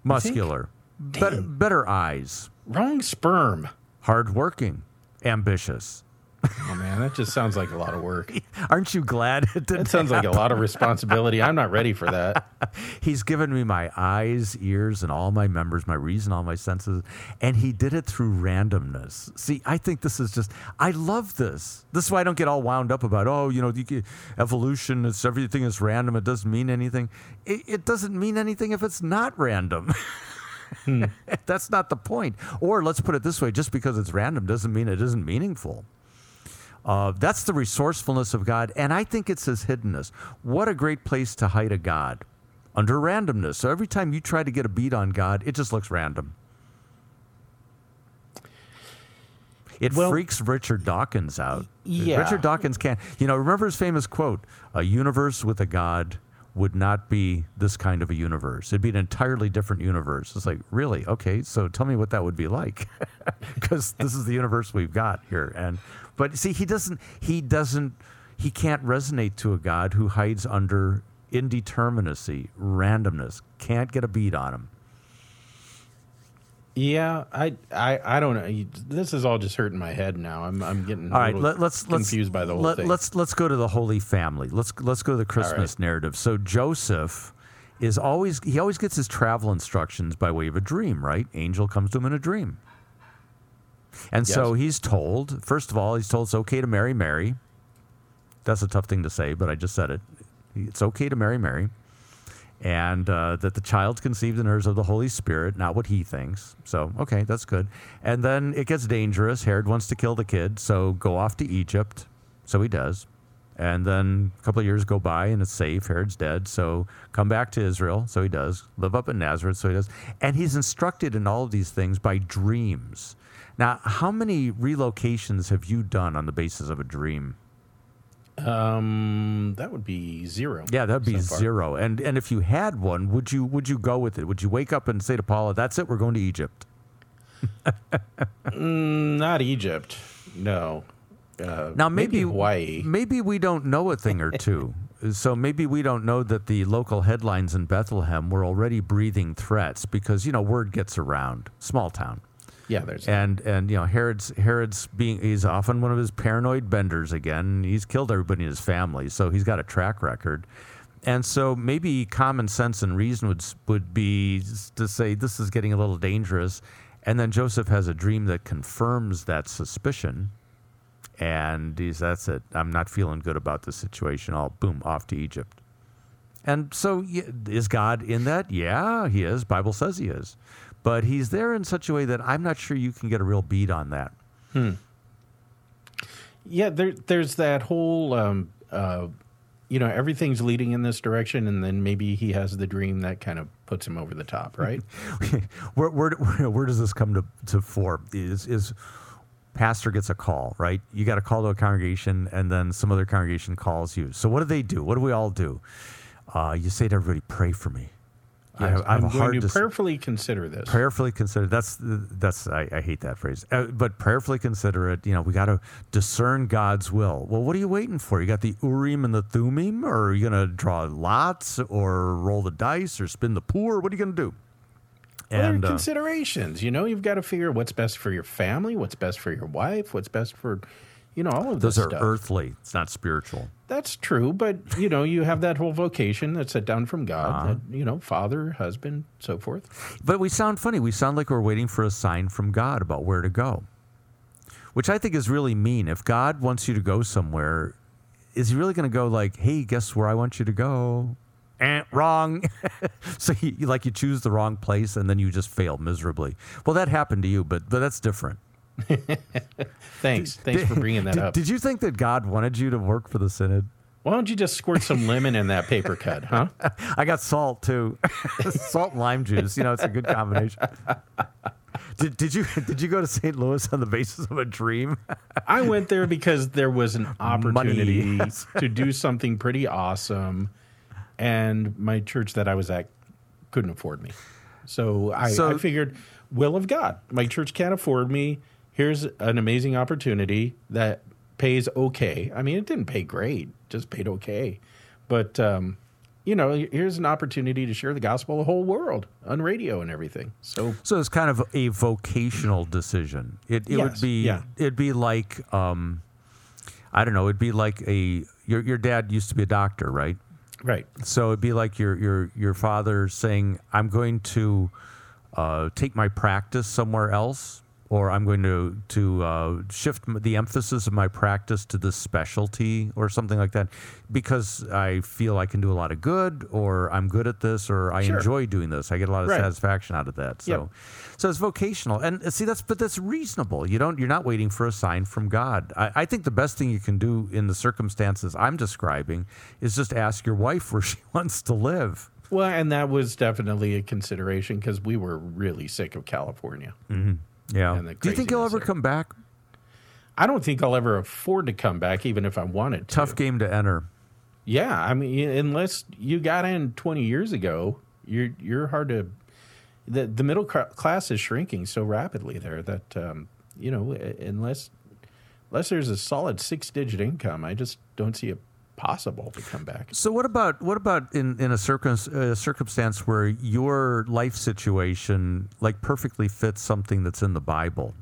muscular, better, better eyes, Wrong sperm. hardworking, ambitious. Oh man, that just sounds like a lot of work. Aren't you glad it didn't That sounds like a lot of responsibility. I'm not ready for that. He's given me my eyes, ears, and all my members, my reason, all my senses, and he did it through randomness. See, I think this is just, I love this. This is why I don't get all wound up about, oh, you know, evolution, it's everything is random, it doesn't mean anything. It, it doesn't mean anything if it's not random. Hmm. That's not the point. Or let's put it this way just because it's random doesn't mean it isn't meaningful. Uh, that's the resourcefulness of God, and I think it's his hiddenness. What a great place to hide a God under randomness. So every time you try to get a beat on God, it just looks random. It Well- freaks Richard Dawkins out. Yeah. Richard Dawkins can't. You know, remember his famous quote: "A universe with a God would not be this kind of a universe. It'd be an entirely different universe." It's like, really? Okay, so tell me what that would be like, because this is the universe we've got here. And but see, he doesn't. He doesn't. He can't resonate to a God who hides under indeterminacy, randomness. Can't get a beat on him. Yeah, I, I, I don't know. This is all just hurting my head now. I'm, I'm getting All right, let, little let's let's confused by the whole let, thing. Let's let's go to the Holy Family. Let's let's go to the Christmas narrative. So Joseph is always he always gets his travel instructions by way of a dream, right? Angel comes to him in a dream. And so he's told, first of all, he's told it's okay to marry Mary. That's a tough thing to say, but I just said it. It's okay to marry Mary. And uh, that the child's conceived in her is of the Holy Spirit, not what he thinks. So, okay, that's good. And then it gets dangerous. Herod wants to kill the kid, so go off to Egypt. So he does. And then a couple of years go by and it's safe. Herod's dead. So come back to Israel. So he does. Live up in Nazareth. So he does. And he's instructed in all of these things by dreams. Now, how many relocations have you done on the basis of a dream? um, that would be zero. Yeah, that'd be so zero. And and if you had one, would you would you go with it? Would you wake up and say to Paula, "That's it, we're going to Egypt"? Mm, not Egypt. No. Uh, Now maybe, Hawaii. Maybe we don't know a thing or two. so maybe we don't know that the local headlines in Bethlehem were already breathing threats because you know word gets around, small town, Yeah, there's and and you know Herod's Herod's being he's often one of his paranoid benders again. He's killed everybody in his family, so he's got a track record. And so maybe common sense and reason would would be to say this is getting a little dangerous, and then Joseph has a dream that confirms that suspicion, and he's that's it. I'm not feeling good about this situation. I'll boom off to Egypt. And so, is God in that? Yeah, he is. Bible says he is, but he's there in such a way that I'm not sure you can get a real beat on that. Yeah, there, there's that whole, um, uh, you know, everything's leading in this direction, and then maybe he has the dream that kind of puts him over the top, right? where, where, where, where does this come to, to form? Is, is pastor gets a call, right? You got a call to a congregation, and then some other congregation calls you. So what do they do? What do we all do? Uh, you say to everybody, "Pray for me." I have, I have I'm a going hard to dis- prayerfully consider this. prayerfully consider that's that's I, I hate that phrase uh, but prayerfully consider it you know we got to discern god's will well what are you waiting for you got the urim and the thummim or are you going to draw lots or roll the dice or spin the pool what are you going to do Well, are uh, considerations. You know, you've got to figure what's best for your family, what's best for your wife, what's best for, you know, all of those are stuff. earthly it's not spiritual That's true, but you know, you have that whole vocation that's set down from God. Uh-huh. That, you know, father, husband, so forth. But we sound funny. We sound like we're waiting for a sign from God about where to go, which I think is really mean. If God wants you to go somewhere, is he really going to go like, "Hey, guess where I want you to go"? Eh, wrong. so you, you- like you choose the wrong place and then you just fail miserably. Well, that happened to you, but but that's different. Thanks, thanks for bringing that did, up. Did you think that God wanted you to work for the synod? Why don't you just squirt some lemon in that paper cut, huh? I got salt too, salt and lime juice. You know, it's a good combination. Did, did you did you go to St. Louis on the basis of a dream? I went there because there was an opportunity Money. to do something pretty awesome, and my church that I was at couldn't afford me. So I, So- I figured, will of God, my church can't afford me. Here's an amazing opportunity that pays okay. I mean, it didn't pay great, just paid okay. But um, you know, here's an opportunity to share the gospel the whole world on radio and everything. So So it's kind of a vocational decision. It, it would be yeah. it'd be like um, I don't know. It'd be like a your your dad used to be a doctor, right? right, So it'd be like your your your father saying, "I'm going to uh, take my practice somewhere else, or I'm going to to uh, shift the emphasis of my practice to this specialty or something like that, because I feel I can do a lot of good, or I'm good at this, or I Sure. enjoy doing this. I get a lot of Right. satisfaction out of that. So, Yep. so it's vocational, and uh, see that's but that's reasonable. You don't you're not waiting for a sign from God. I, I think the best thing you can do in the circumstances I'm describing is just ask your wife where she wants to live. Well, and that was definitely a consideration because we were really sick of California. Yeah. Do you think you'll ever there. come back? I don't think I'll ever afford to come back, even if I wanted to. Tough game to enter. Yeah, I mean, unless you got in 20 years ago, you're you're hard to. The the middle class is shrinking so rapidly there that um, you know unless unless there's a solid six digit income, I just don't see it possible to come back. So what about what about in in a circum, uh, circumstance where your life situation like perfectly fits something that's in the Bible?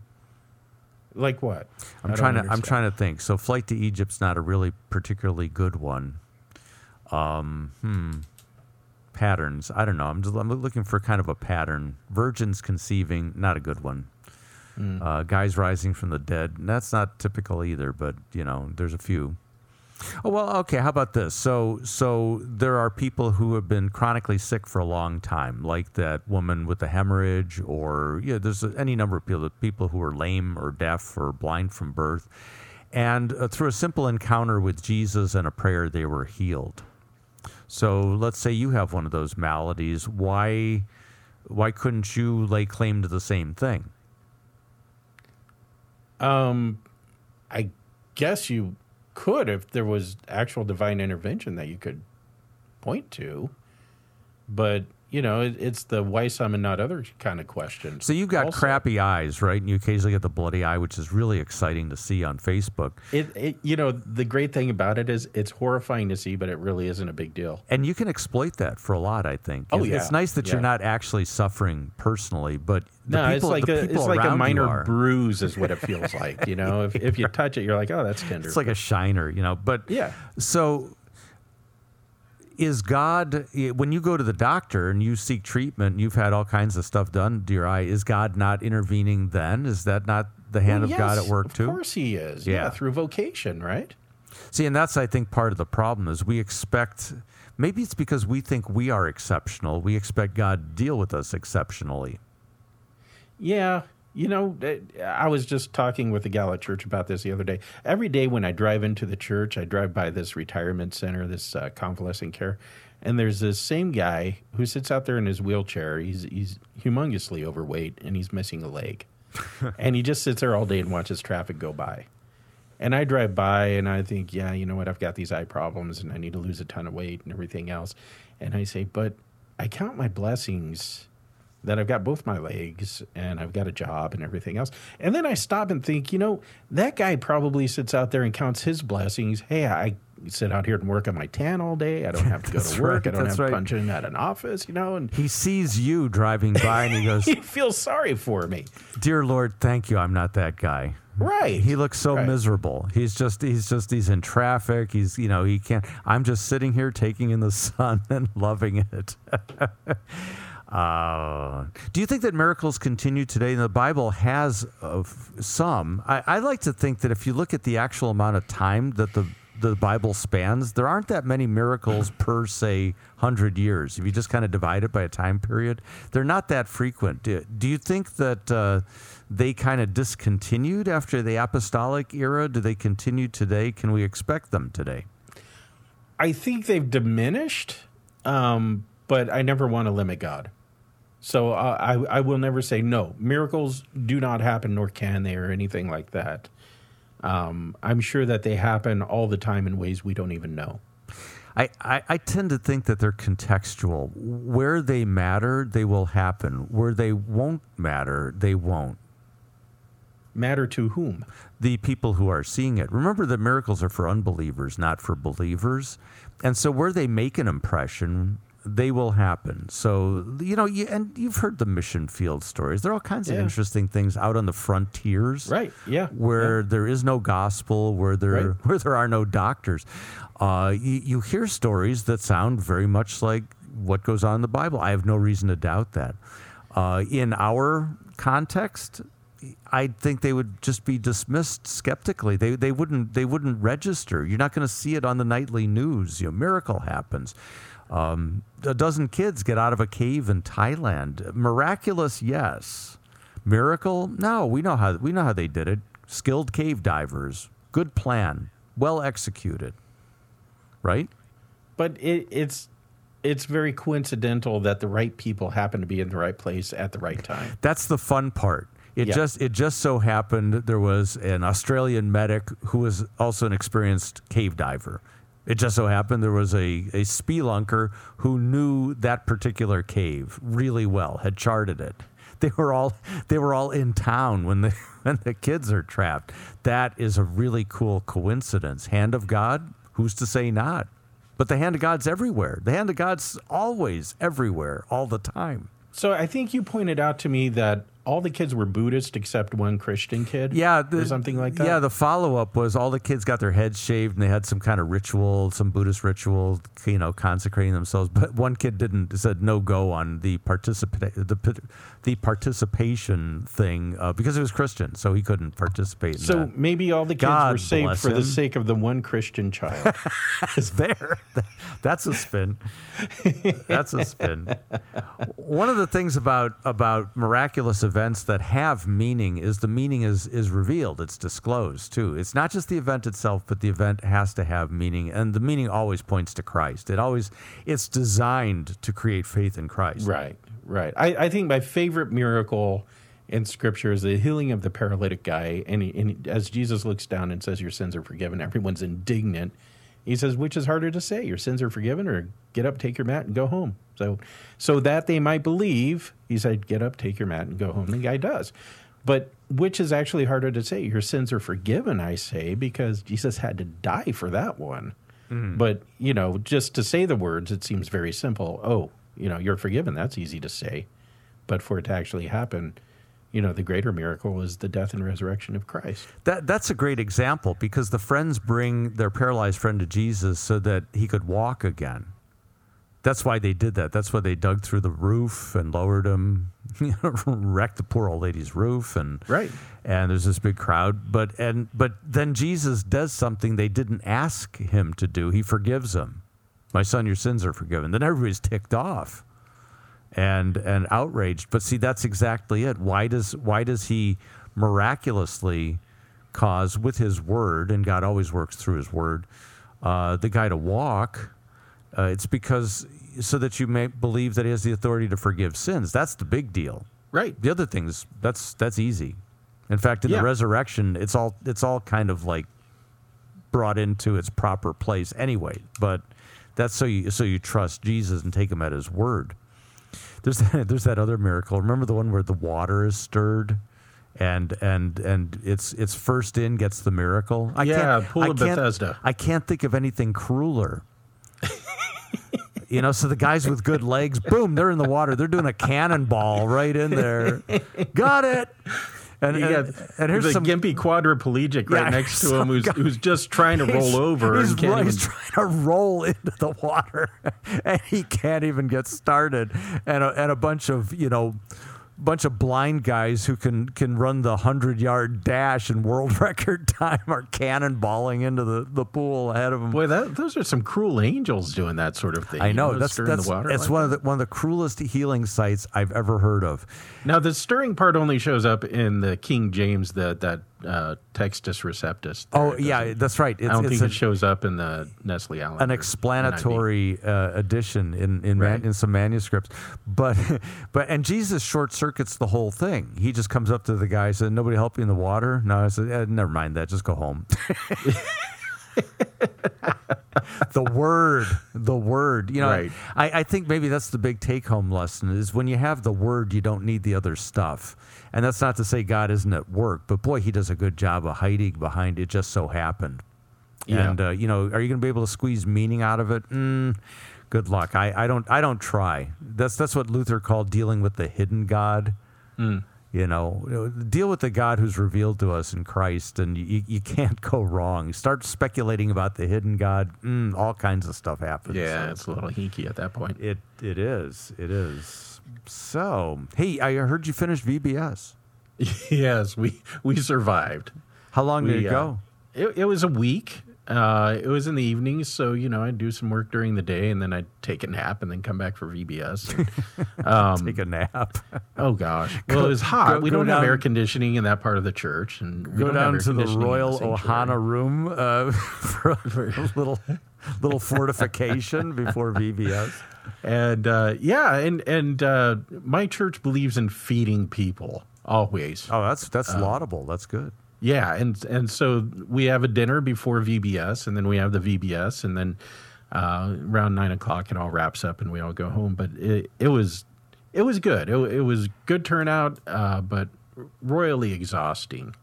Like what? I'm trying to I'm trying to think. So flight to Egypt's not a really particularly good one. Um, hmm. Patterns. I don't know. I'm just I'm looking for kind of a pattern. Virgins conceiving, not a good one. Uh, guys rising from the dead. That's not typical either, but you know, there's a few. Oh well, okay. How about this? So, so there are people who have been chronically sick for a long time, like that woman with the hemorrhage, or yeah, there's any number of people, people who are lame or deaf or blind from birth, and uh, through a simple encounter with Jesus and a prayer, they were healed. So, let's say you have one of those maladies. Why, why couldn't you lay claim to the same thing? Um, I guess you could if there was actual divine intervention that you could point to, but you know, it, it's the why some and not other kind of question. So you've got also. crappy eyes, right? And you occasionally get the bloody eye, which is really exciting to see on Facebook. It, it, you know, the great thing about it is it's horrifying to see, but it really isn't a big deal. And you can exploit that for a lot, I think. Oh, It's- yeah. It's nice that you're not actually suffering personally, but the No, people, it's like the a, it's like a minor bruise, is what it feels like. You know, if if you touch it, you're like, oh, that's tender. It's like a shiner, you know. But Yeah. So is God eh, when you go to the doctor and you seek treatment, you've had all kinds of stuff done to your eye. Is God not intervening then? Is that not the hand Well, of God at work too? of course he is. Yeah. Yeah. through vocation, right? See, and that's I think part of the problem is we expect maybe it's because we think we are exceptional. We expect God to deal with us exceptionally. Yeah. You know, eh, I was just talking with a gal at church about this the other day. Every day when I drive into the church, I drive by this retirement center, this uh, convalescent care, and there's this same guy who sits out there in his wheelchair. He's he's humongously overweight and he's missing a leg, and he just sits there all day and watches traffic go by. And I drive by and I think, yeah, you know what? I've got these eye problems and I need to lose a ton of weight and everything else. And I say, but I count my blessings that I've got both my legs and I've got a job and everything else. And then I stop and think, you know, that guy probably sits out there and counts his blessings. Hey, I sit out here and work on my tan all day. I don't have to go to work. right, I don't have to right. punch in at an office, you know, and He sees you driving by and he goes, he feels sorry for me. "Dear Lord, thank you. I'm not that guy." Right. He looks so Right. miserable. He's just he's just he's in traffic. He's you know he can't. I'm just sitting here taking in the sun and loving it. Uh, do you think that miracles continue today? The Bible has uh, f- some. I, I like to think that if you look at the actual amount of time that the the Bible spans, there aren't that many miracles per say hundred years. If you just kind of divide it by a time period, they're not that frequent. Do, do you think that uh, they kind of discontinued after the apostolic era? Do they continue today? Can we expect them today? I think they've diminished, um, but I never want to limit God. So uh, I, I will never say no. Miracles do not happen, nor can they, or anything like that. Um, I'm sure that they happen all the time in ways we don't even know. I, I, I tend to think that they're contextual. Where they matter, they will happen. Where they won't matter, they won't. Matter to whom? The people who are seeing it. Remember that miracles are for unbelievers, not for believers. And so where they make an impression, they will happen. So, you know, you, and you've heard the mission field stories. There are all kinds of interesting things out on the frontiers. Right, yeah, Where there is no gospel, where there Right. where there are no doctors. Uh, you, you hear stories that sound very much like what goes on in the Bible. I have no reason to doubt that. Uh, in our context, I think they would just be dismissed skeptically. They they wouldn't they wouldn't register. You're not going to see it on the nightly news. You know, miracle happens. Um, a dozen kids get out of a cave in Thailand. Miraculous, yes. Miracle, no. We know how we know how they did it. Skilled cave divers. Good plan. Well executed. Right? But it, it's it's very coincidental that the right people happen to be in the right place at the right time. That's the fun part. It Yeah. just it just so happened there was an Australian medic who was also an experienced cave diver. It just so happened there was a, a spelunker who knew that particular cave really well, had charted it. They were all they were all in town when the when the kids are trapped. That is a really cool coincidence. Hand of God, who's to say not? But the hand of God's everywhere. The hand of God's always everywhere, all the time. So I think you pointed out to me that all the kids were Buddhist except one Christian kid. Yeah, or something like that. Yeah, the follow up was all the kids got their heads shaved and they had some kind of ritual, some Buddhist ritual, you know, consecrating themselves. But one kid didn't said no go on the participate the the participation thing uh, because he was Christian, so he couldn't participate. In So that. maybe all the kids God were saved for the sake of the one Christian child. is there. That's a spin. That's a spin. One of the things about about miraculous events that have meaning is the meaning is is revealed. It's disclosed too. It's not just the event itself, but the event has to have meaning, and the meaning always points to Christ. It always it's designed to create faith in Christ. right, right. I, I think my favorite miracle in Scripture is the healing of the paralytic guy. And, he, and as Jesus looks down and says, "Your sins are forgiven," everyone's indignant, He says, which is harder to say, your sins are forgiven, or get up, take your mat, and go home. So, so that they might believe, he said, get up, take your mat, and go home. The guy does. But which is actually harder to say? Your sins are forgiven, I say, because Jesus had to die for that one. Mm. But, you know, just to say the words, it seems very simple. Oh, you know, you're forgiven. That's easy to say. But for it to actually happen, you know, the greater miracle is the death and resurrection of Christ. That that's a great example because the friends bring their paralyzed friend to Jesus so that he could walk again. That's why they did that. That's why they dug through the roof and lowered him, you know, wrecked the poor old lady's roof, and Right. And there's this big crowd, but and but then Jesus does something they didn't ask him to do. He forgives them. My son, your sins are forgiven. Then everybody's ticked off and and outraged. But see, that's exactly it. Why does why does he miraculously cause with his word, and God always works through his word, uh, the guy to walk? Uh, it's because so that you may believe that he has the authority to forgive sins. That's the big deal. Right. The other things that's that's easy. In fact, in Yeah. the resurrection, it's all it's all kind of like brought into its proper place anyway. But that's so you so you trust Jesus and take him at his word. There's that, there's that other miracle. Remember the one where the water is stirred, and and and it's it's first in gets the miracle. I Yeah, can't- Pool I of can't- Bethesda. I can't think of anything crueler. You know, so the guys with good legs, boom, they're in the water. They're doing a cannonball right in there. Got it. And, You and, got and here's the some gimpy quadriplegic right Yeah, next to him who's, guy- who's just trying to roll over He's, and can't even, he's trying to roll into the water, and he can't even get started. And a, and a bunch of you know, bunch of blind guys who can can run the hundred yard dash in world record time are cannonballing into the, the pool ahead of them. Boy, that, those are some cruel angels doing that sort of thing. I you know that's that's the water it's like one that. of the one of the cruelest healing sites I've ever heard of. Now the stirring part only shows up in the King James that that uh, Textus Receptus. there. Oh yeah, that's right. It's, I don't think a- it shows up in the Nestle Aland. an explanatory uh, addition in in, man, in some manuscripts, but but and Jesus short circuits the whole thing. He just comes up to the guy and said, "Nobody help you in the water." No, I said, eh, "Never mind that. Just go home." the word, the word. You know, Right. I, I think maybe that's the big take home lesson is when you have the word, you don't need the other stuff. And that's not to say God isn't at work, but boy, he does a good job of hiding behind it. Just so happened. Yeah. And uh, you know, are you going to be able to squeeze meaning out of it? Mm, good luck. I, I don't. I don't try. That's that's what Luther called dealing with the hidden God. Mm. You know, deal with the God who's revealed to us in Christ, and you, you can't go wrong. Start speculating about the hidden God. Mm, all kinds of stuff happens. Yeah, it's a little hinky at that point. it it is. It is. So, hey, I heard you finished VBS. yes, we we survived. How long did We, it uh, go? It, it was a week. Uh, it was in the evenings, so you know I'd do some work during the day, and then I'd take a nap, and then come back for VBS. and- um, Take a nap. oh gosh, well it was hot. go- we go don't have air conditioning in that part of the church, and we go down to the Royal sanctuary. Ohana room uh, for, for a little little fortification before VBS. And uh, yeah, and and uh, my church believes in feeding people always. Oh, that's that's Uh, laudable. That's good. Yeah, and and so we have a dinner before VBS, and then we have the VBS, and then uh, around nine o'clock it all wraps up, and we all go home. But it it was it was good. It, it was good turnout, uh, but royally exhausting.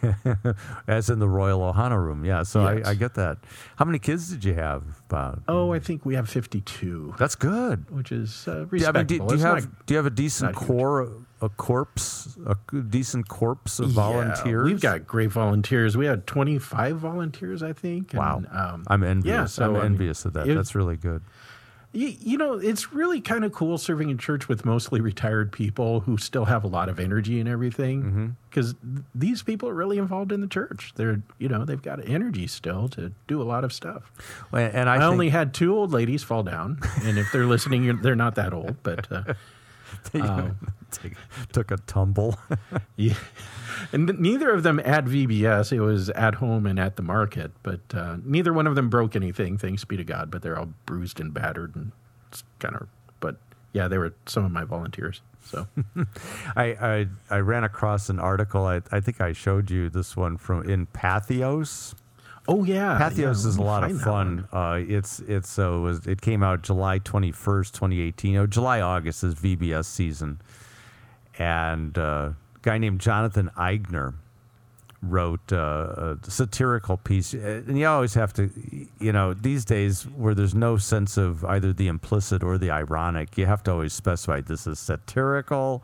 As in the Royal Ohana room. Yeah, so Yes. I, I get that. How many kids did you have? About? Oh, I think we have fifty-two, That's good. which is uh, Do you, I respectable. mean, do, do you have not- do you have a decent core, a corpse, a decent corpse of Yeah, volunteers? We've got great volunteers. We had twenty-five volunteers, I think. and, Wow, um, I'm envious. yeah, so, I'm I mean, envious of that. it- That's really good. You, you know, it's really kind of cool serving in church with mostly retired people who still have a lot of energy and Mm-hmm. everything. Because th- these people are really involved in the church. They're, you know, they've got energy still to do a lot of stuff. And, and I, I, think, only had two old ladies fall down, and if they're listening, you're, they're not that old, but uh, Take- took a tumble. yeah. And neither of them at VBS. It was at home and at the market, but uh, neither one of them broke anything. Thanks be to God. But they're all bruised and battered and kind of. But yeah, they were some of my volunteers. So I, I I ran across an article. I, I think I showed you this one from in Patheos. Oh yeah, Patheos yeah, is a lot of fun. Uh, it's it's uh, was it came out July twenty first, twenty eighteen. Oh, July August is VBS season, and uh, a guy named Jonathan Aigner wrote uh, a satirical piece. Uh, And you always have to, you know, these days where there's no sense of either the implicit or the ironic, you have to always specify this is satirical.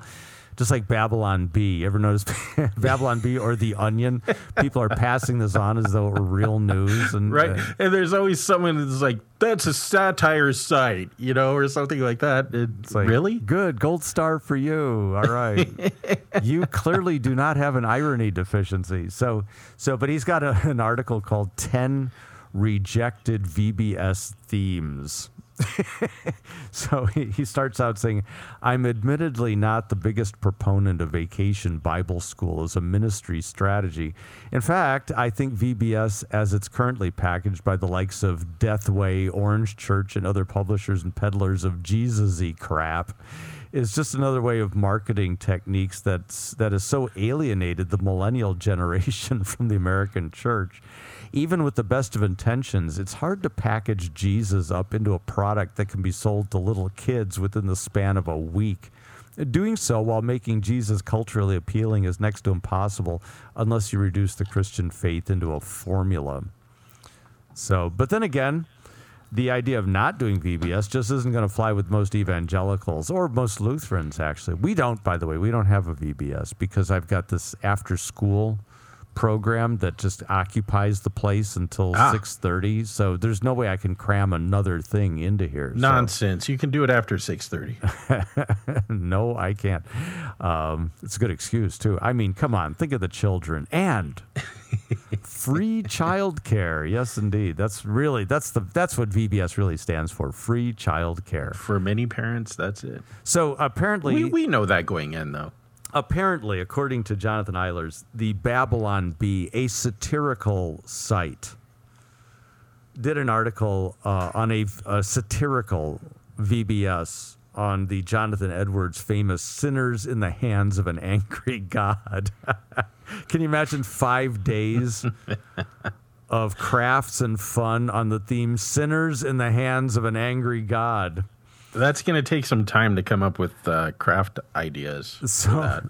Just like Babylon Bee. Ever notice Babylon Bee or The Onion? People are passing this on as though it were real news. And, Right, uh, and there's always someone that's like, "That's a satire site," you know, or something like that. It's like, really? Good. Gold star for you. All right. you clearly do not have an irony deficiency. So, so, but he's got a, an article called 10 Rejected VBS Themes. so he, he starts out saying, I'm admittedly not the biggest proponent of vacation Bible school as a ministry strategy. In fact, I think VBS, as it's currently packaged by the likes of Deathway, Orange Church, and other publishers and peddlers of Jesus y crap, is just another way of marketing techniques that's, that has so alienated the millennial generation from the American church even with the best of intentions, it's hard to package Jesus up into a product that can be sold to little kids within the span of a week. Doing so while making Jesus culturally appealing is next to impossible unless you reduce the Christian faith into a formula. So, but then again, the idea of not doing VBS just isn't going to fly with most evangelicals or most Lutherans, actually. We don't, by the way, we don't have a VBS because I've got this after school program that just occupies the place until Ah. 6.30 so there's no way i can cram another thing into here So- Nonsense. You can do it after six thirty. no i can't um, it's a good excuse too i mean come on think of the children and free childcare yes indeed that's really that's the that's what vbs really stands for free childcare For many parents, that's it. so apparently We we know that going in though. Apparently, according to Jonathan Eilers, the Babylon Bee, a satirical site, did an article uh, on a, a satirical VBS on the Jonathan Edwards famous Sinners in the Hands of an Angry God. Can you imagine five days of crafts and fun on the theme Sinners in the Hands of an Angry God? That's going to take some time to come up with uh, craft ideas. So-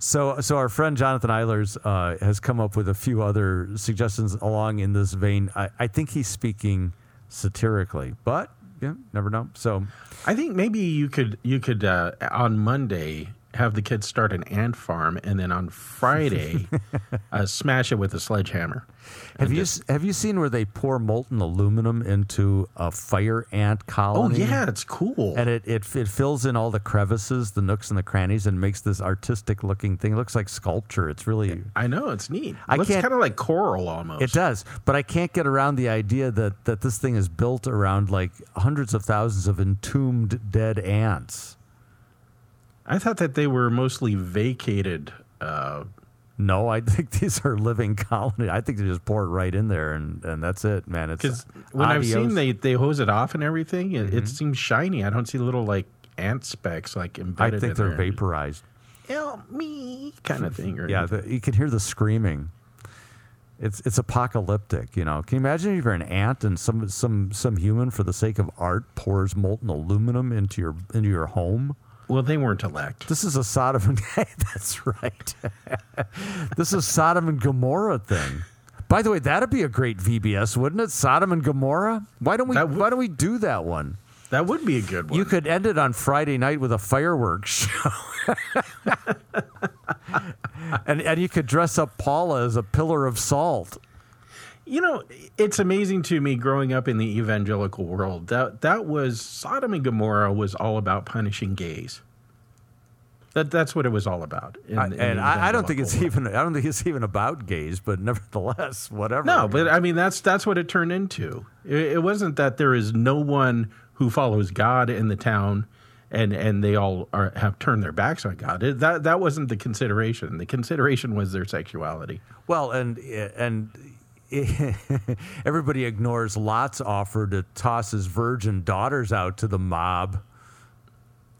So, so our friend Jonathan Eilers uh, has come up with a few other suggestions along in this vein. I, I think he's speaking satirically, but yeah, never know. So, I think maybe you could you could uh, on Monday have the kids start an ant farm, and then on Friday uh, smash it with a sledgehammer. have you s have you seen where they pour molten aluminum into a fire ant colony? Oh yeah, it's cool. And it, it it fills in all the crevices, the nooks and the crannies, and makes this artistic looking thing. It looks like sculpture. It's really I know it's neat. I Looks kind of like coral almost. It does, but I can't get around the idea that that this thing is built around like hundreds of thousands of entombed dead ants. I thought that they were mostly vacated. Uh, No, I think these are living colony. I think they just pour it right in there, and, and that's it, man. It's Because when I've seen they they hose it off and everything, it, Mm-hmm. it seems shiny. I don't see little like ant specks like in vaporized. I think in they're there. vaporized. Help me, kind of thing. Or Yeah, the, you can hear the screaming. It's it's apocalyptic, you know. Can you imagine if you're an ant and some some some human, for the sake of art, pours molten aluminum into your into your home? Well, they weren't elect. This is a Sodom and that's right. this is Sodom and Gomorrah thing. By the way, that'd be a great VBS, wouldn't it? Sodom and Gomorrah. Why don't we would- Why don't we do that one? That would be a good one. You could end it on Friday night with a fireworks show. and and you could dress up Paula as a pillar of salt. You know, it's amazing to me growing up in the evangelical world that that was Sodom and Gomorrah was all about punishing gays. That that's what it was all about. in- I- in and I, I don't think it's world. even I don't think it's even about gays, but nevertheless, whatever. No, but I mean that's that's what it turned into. It, it wasn't that there is no one who follows God in the town, and and they all are, have turned their backs on God. It, that that wasn't the consideration. The consideration was their sexuality. Well, and and everybody ignores Lot's offer to toss his virgin daughters out to the mob.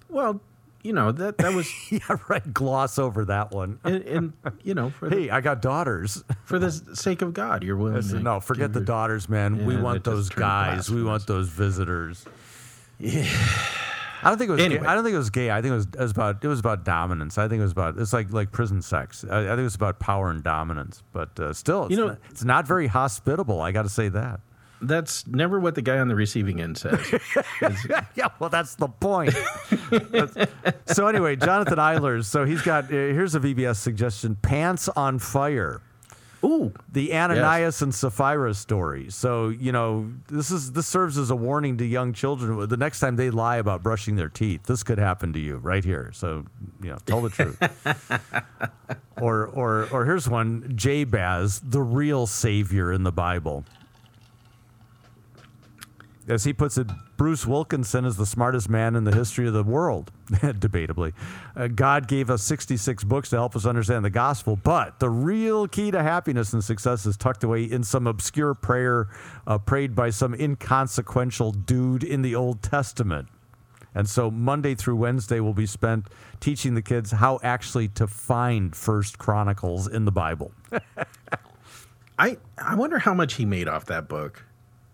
Well, you know that that was yeah, right. Gloss over that one. and, and you know for the, Hey, I got daughters. for the sake of God, you're willing. Said, to no, forget the your- daughters, man. we want those guys. We want those visitors. Yeah. I don't think it was. Anyway. Gay. I don't think it was gay. I think it was, it was about. It was about dominance. I think it was about. It's like like prison sex. I, I think it was about power and dominance. But uh, still, it's You know- not, it's not very hospitable. I got to say that. That's never what the guy on the receiving end says. yeah, well, that's the point. That's- so anyway, Jonathan Eilers. So he's got. Uh, here's a VBS suggestion: Pants on Fire. Ooh, the Ananias and Sapphira story. So you know this is this serves as a warning to young children. The next time they lie about brushing their teeth, this could happen to you right here. So you know, tell the truth. or or or here's one: Jabez, the real savior in the Bible. As he puts it, Bruce Wilkinson is the smartest man in the history of the world, debatably. Uh, God gave us 66 books to help us understand the gospel, but the real key to happiness and success is tucked away in some obscure prayer uh, prayed by some inconsequential dude in the Old Testament. And so Monday through Wednesday will be spent teaching the kids how actually to find First Chronicles in the Bible. I I wonder how much he made off that book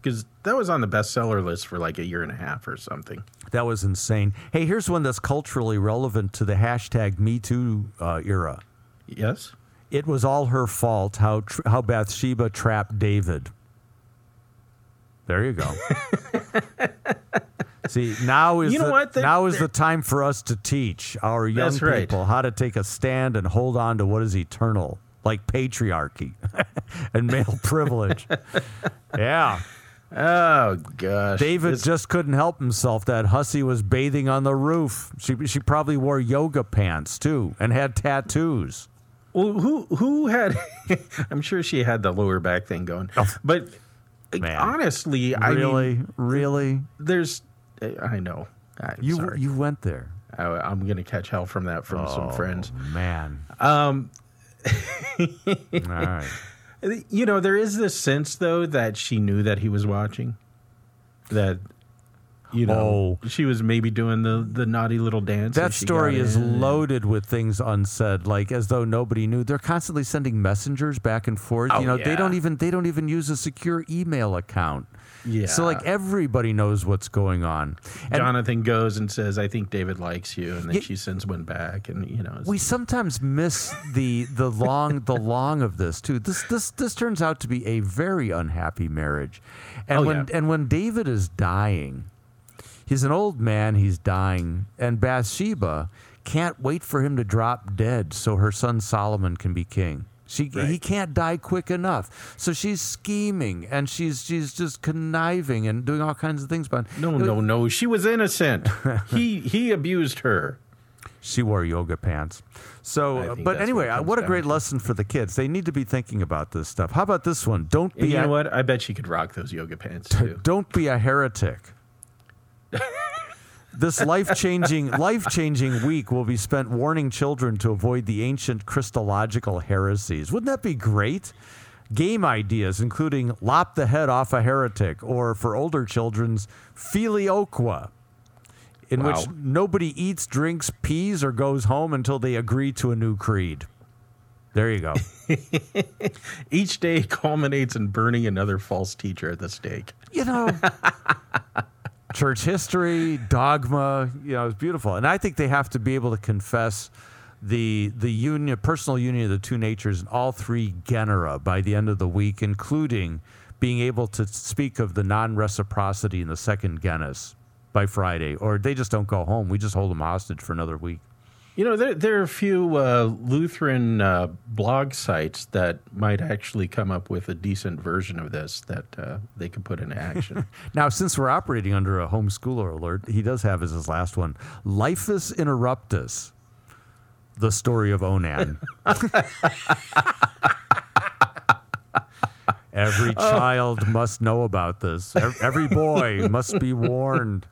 because that was on the bestseller list for like a year and a half or something. That was insane. Hey, here's one that's culturally relevant to the hashtag Me Too uh, era. Yes. It was all her fault how tr- how Bathsheba trapped David. There you go. See, now is You know the, what? Now is the time for us to teach our young right. people how to take a stand and hold on to what is eternal, like patriarchy and male privilege. Yeah. Oh gosh, David This- just couldn't help himself. That hussy was bathing on the roof. She she probably wore yoga pants too and had tattoos. Well, who who had? I'm sure she had the lower back thing going, but Oh. Man. honestly, I really, really, there's. I know. I'm you sorry. you went there. I, I'm gonna catch hell from that from some friends. Oh, man. Um, All right. You know, there is this sense though that she knew that he was watching. That you know, oh. she was maybe doing the the naughty little dance. That story is in. loaded with things unsaid, like as though nobody knew. They're constantly sending messengers back and forth. Oh, you know, they don't even they don't even use a secure email account. Yeah. So like everybody knows what's going on. And Jonathan goes and says, "I think David likes you," and then Yeah. she sends one back, and you know, we sometimes miss the the long the long of this too. This this this turns out to be a very unhappy marriage, and Oh, when yeah. and when David is dying, he's an old man. He's dying, and Bathsheba can't wait for him to drop dead so her son Solomon can be king. She he can't die quick enough, so she's scheming and she's she's just conniving and doing all kinds of things. But no, no, no, she was innocent. he he abused her. She wore yoga pants. So, uh, but anyway, what uh, what a great to. lesson for the kids. They need to be thinking about this stuff. How about this one? Don't be you a, know what? I bet she could rock those yoga pants too. don't be a heretic. this life-changing life-changing week will be spent warning children to avoid the ancient Christological heresies. Wouldn't that be great? Game ideas including lop the head off a heretic or for older children's filioque in which nobody eats, drinks, pees, or goes home until they agree to a new creed. There you go. Each day culminates in burning another false teacher at the stake. you know, church history, dogma, you know, it's beautiful. And I think they have to be able to confess the the union, personal union of the two natures in all three genera by the end of the week, including being able to speak of the non-reciprocity in the second genus by Friday, or they just don't go home. We just hold them hostage for another week. You know, there, there are a few uh, Lutheran uh, blog sites that might actually come up with a decent version of this that uh, they could put into action. Now, since we're operating under a homeschooler alert, he does have as his last one Lifus Interruptus, the story of Onan. Every child must know about this. Every boy must be warned.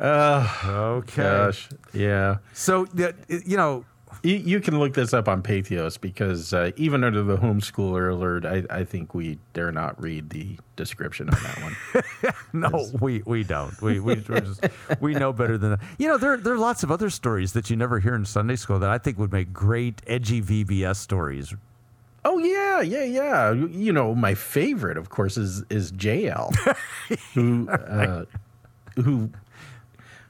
Okay. Gosh, yeah. So, you know, You, you can look this up on Patheos because uh, even under the homeschooler alert, I, I think we dare not read the description on that one. No, we, we don't. We we just, we know better than that. You know, there there are lots of other stories that you never hear in Sunday school that I think would make great edgy VBS stories. oh yeah, yeah, yeah. You- You know, my favorite, of course, is is Jael, who uh, who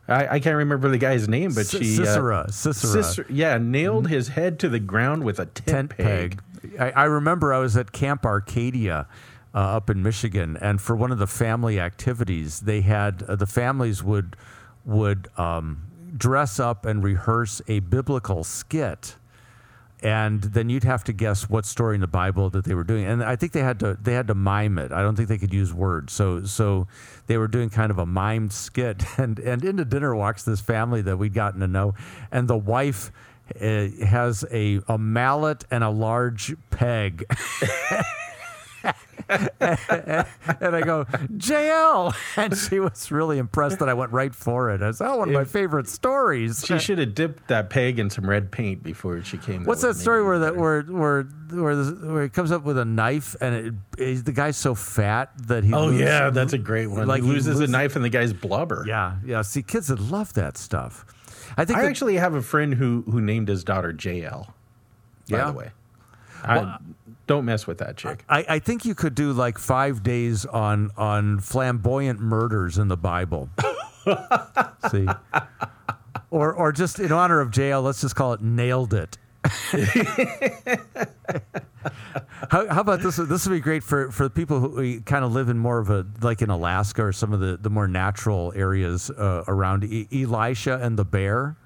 I, I can't remember the guy's name, but C- she uh, Sisera, Sisera. Yeah, nailed his head to the ground with a tent, tent peg. peg. I, I remember I was at Camp Arcadia uh, up in Michigan, and for one of the family activities, they had uh, the families would would um, dress up and rehearse a biblical skit. And then you'd have to guess what story in the Bible that they were doing, and I think they had to they had to mime it. I don't think they could use words, so so they were doing kind of a mimed skit. And and into dinner walks this family that we'd gotten to know, and the wife uh, has a, a mallet and a large peg. and I go, Jael. And she was really impressed that I went right for it. I said, oh, one of my favorite stories. She should have dipped that peg in some red paint before she came. What's that story where that where where where, the, where he comes up with a knife and it, it- the guy's so fat that he Oh loses- yeah, that's a great one. Like he he loses loses- a knife in the guy's blubber. yeah yeah. See, kids would love that stuff. I think I that- actually have a friend who who named his daughter Jael. By Yeah? the way, I, don't mess with that chick. I, I think you could do like five days on on flamboyant murders in the Bible. See, or or just in honor of Jael, let's just call it nailed it. how, how about this? This would be great for for the people who kind of live in more of a like in Alaska or some of the the more natural areas uh, around e- Elisha and the bear.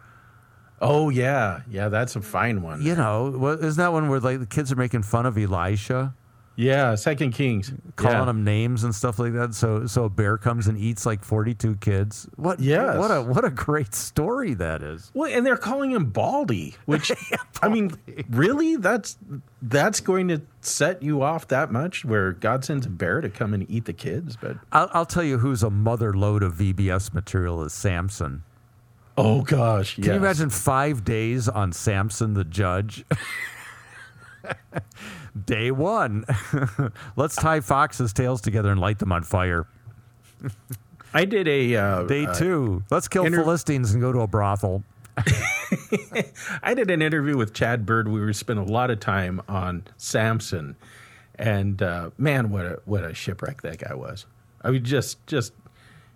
Oh yeah, yeah, that's a fine one. You know, well, isn't that one where like the kids are making fun of Elisha? Yeah, Second Kings, calling yeah. them names and stuff like that. So so a bear comes and eats like forty two kids. What? Yes. What a what a great story that is. Well, and they're calling him Baldy, which I mean, really, that's that's going to set you off that much. Where God sends a bear to come and eat the kids, but I'll, I'll tell you who's a mother lode of VBS material is Samson. Oh gosh, Can you imagine five days on Samson the judge? Day one, let's tie foxes' tails together and light them on fire. I did a uh, Day uh, two, let's kill inter- Philistines and go to a brothel. I did an interview with Chad Bird. We were spent a lot of time on Samson, and uh, man, what a what a shipwreck that guy was. I mean, just just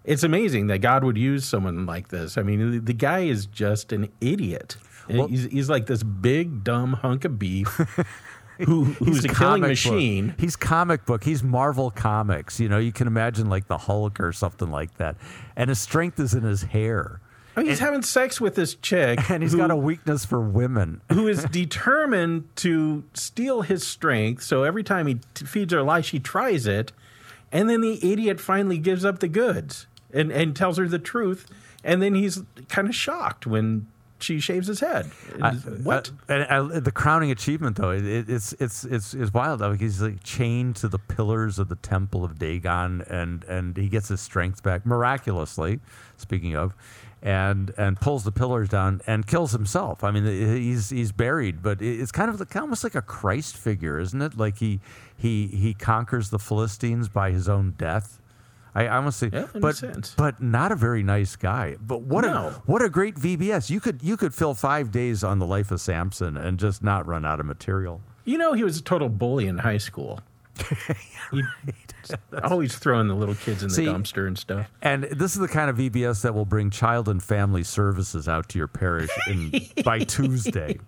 it's amazing that God would use someone like this. I mean, the, the guy is just an idiot. Well- he's, he's like this big dumb hunk of beef who who's a killing comic book. machine. He's comic book. He's Marvel Comics. You know, you can imagine like the Hulk or something like that. And his strength is in his hair. I mean, he's having sex with this chick, And he's who- got a weakness for women. who is determined to steal his strength. So every time he t- feeds her a lie, she tries it. And then the idiot finally gives up the goods and, and tells her the truth. And then he's kind of shocked when she shaves his head. It's- what? Uh, and uh, the crowning achievement, though, it, it- it's it's it's it's wild. Like he's like chained to the pillars of the temple of Dagon, and and he gets his strength back miraculously. Speaking of, and and pulls the pillars down and kills himself. I mean, he's he's buried, but it's kind of like, almost like a Christ figure, isn't it? Like he he he conquers the Philistines by his own death. I, honestly, Yeah, but sense. but not a very nice guy. But what No. a what a great VBS! You could you could fill five days on the life of Samson and just not run out of material. You know, he was a total bully in high school. He always throwing the little kids in the See- dumpster and stuff. And this is the kind of VBS that will bring child and family services out to your parish in, by Tuesday.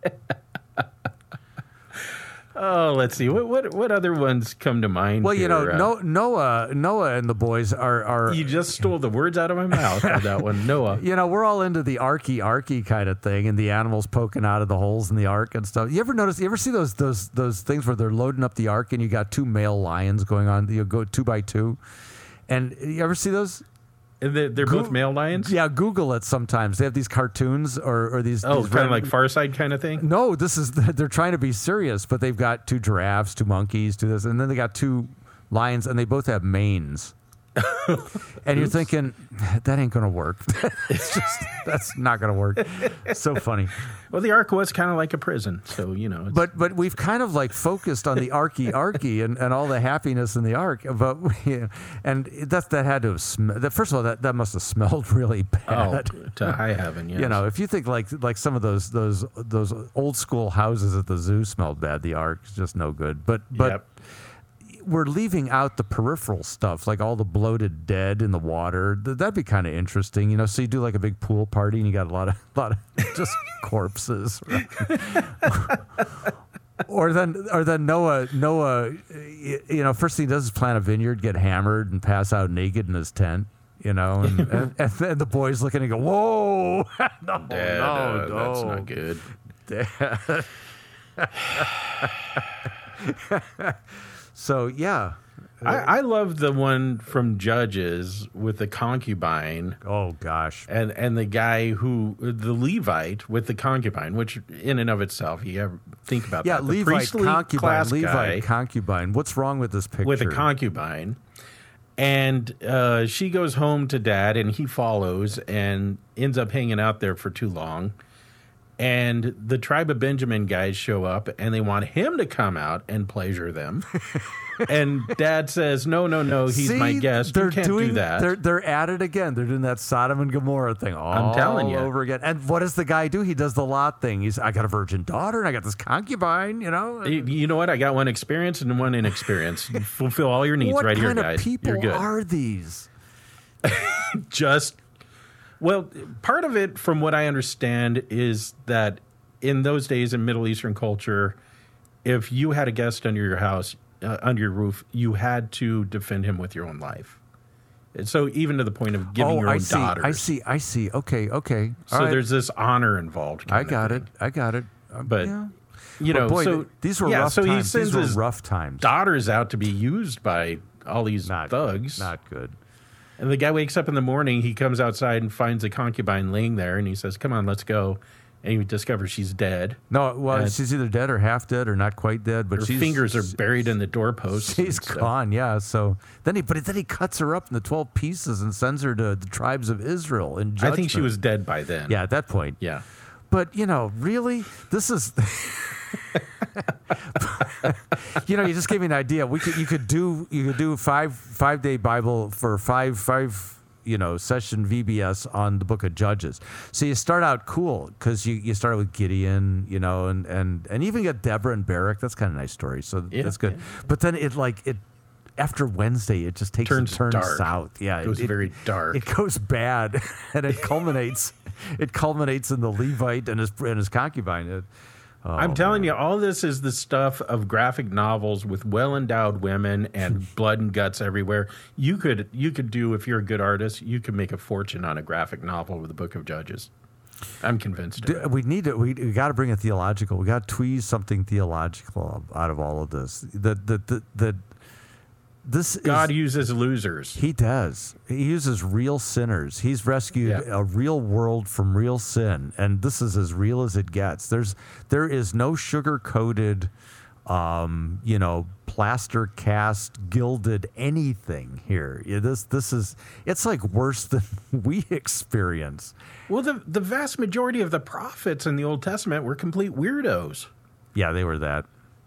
Oh, let's see. What what what other ones come to mind? Well, you know. Uh, no, Noah, Noah and the boys are are You just stole the words out of my mouth with that one, Noah. you know, we're all into the arky arky kind of thing, and the animals poking out of the holes in the ark and stuff. You ever notice? You ever see those those those things where they're loading up the ark and you got two male lions going on? You go two by two, and you ever see those? And they're, they're both male lions. Yeah, Google it. Sometimes they have these cartoons or or these. Oh, these kind of like Far Side kind of thing. No, this is they're trying to be serious, but they've got two giraffes, two monkeys, two this, and then they got two lions, and they both have manes. and you're thinking that ain't gonna work. it's just that's not gonna work. So funny. Well, the ark was kind of like a prison, so you know. It's, But but we've kind of like focused on the arky arky and, and all the happiness in the ark. But we, and that that had to have first of all that, that must have smelled really oh, bad. to high heaven, yes. You know, if you think like like some of those those those old school houses at the zoo smelled bad, the ark is just no good. But but Yep. We're leaving out the peripheral stuff, like all the bloated dead in the water. Th- that'd be kind of interesting, you know. So you do like a big pool party, and you got a lot of lot of just corpses. or then, or then Noah, Noah, you know, first thing he does is plant a vineyard, get hammered, and pass out naked in his tent. You know, and, and, and then the boys looking and go, "Whoa, no, Dad, no, uh, no, that's not good. So yeah, I, I love the one from Judges with the concubine oh gosh, and and the guy who the Levite with the concubine, which in and of itself, you ever think about yeah, that. The Levite concubine, Levite concubine. What's wrong with this picture? with a concubine, and uh, she goes home to dad, and he follows and ends up hanging out there for too long. And the tribe of Benjamin guys show up, and they want him to come out and pleasure them. and dad says, "No, no, no, he's my See, guest. They're you can't doing do that." They're they're at it again. They're doing that Sodom and Gomorrah thing all telling you. over again. And what does the guy do? He does the Lot thing. He's I got a virgin daughter and I got this concubine. You know. You know what? I got one experience and one inexperience. Fulfill all your needs what right here, guys. of people You're good. are these? Just well, part of it, from what I understand, is that in those days in Middle Eastern culture, if you had a guest under your house, uh, under your roof, you had to defend him with your own life. And so even to the point of giving oh, your own I see. daughters. I see. I see. Okay. Okay. So All right. there's this honor involved. I got it. I got it. Uh, But yeah. you But know, boy, so these were yeah, rough so he times. sends These were his rough times. daughters out to be used by all these Not thugs. Not good. And the guy wakes up in the morning. He comes outside and finds a concubine laying there, and he says, "Come on, let's go." And he discovers she's dead. No, well, And- she's either dead or half dead or not quite dead. But Her fingers are buried in the doorpost. She's gone, yeah. So then he, but then he cuts her up into twelve pieces and sends her to the tribes of Israel. And I think she was dead by then. yeah, at that point. yeah. But you know, really, this is. you know, you just gave me an idea. We could, you could do, you could do five five day Bible for five five you know session VBS on the Book of Judges. So you start out cool because you you start with Gideon, you know, and and and even get Deborah and Barak. That's kind of a nice story. So Yeah, that's good. But then it like it. After Wednesday, it just takes Turns a turn dark. south. Yeah, It goes very dark. It goes bad, and it culminates. it culminates in the Levite and his and his concubine. It- oh, I'm telling you, all this is the stuff of graphic novels with well endowed women and blood and guts everywhere. You could you could do if you're a good artist, you could make a fortune on a graphic novel with the Book of Judges. I'm convinced. of it. we need to. We, we got to bring a theological. We got to tweeze something theological out of all of this. The the the, the this God is, uses losers. He does. He uses real sinners. He's rescued Yeah. a real world from real sin, and this is as real as it gets. There's there is no sugar coated, um, you know, plaster cast, gilded anything here. This this is it's like worse than we experience. Well, the the vast majority of the prophets in the Old Testament were complete weirdos. Yeah, they were that.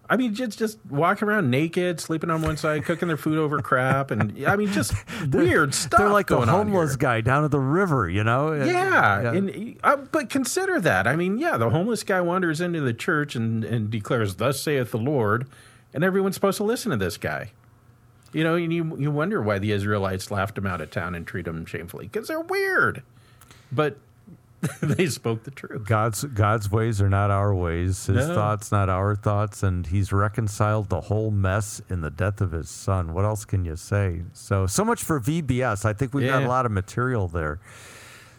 I mean, just just walking around naked, sleeping on one side, cooking their food over crap, and I mean, just weird stuff. They're like the homeless guy down at the river, you know? Yeah, and uh, but consider that. I mean, yeah, the homeless guy wanders into the church and and declares, "Thus saith the Lord," and everyone's supposed to listen to this guy. You know, and you you wonder why the Israelites laughed him out of town and treat him shamefully because they're weird, but they spoke the truth. God's God's ways are not our ways. His No. thoughts not our thoughts, and He's reconciled the whole mess in the death of His Son. What else can you say? So so much for VBS. I think we've got a lot of material there.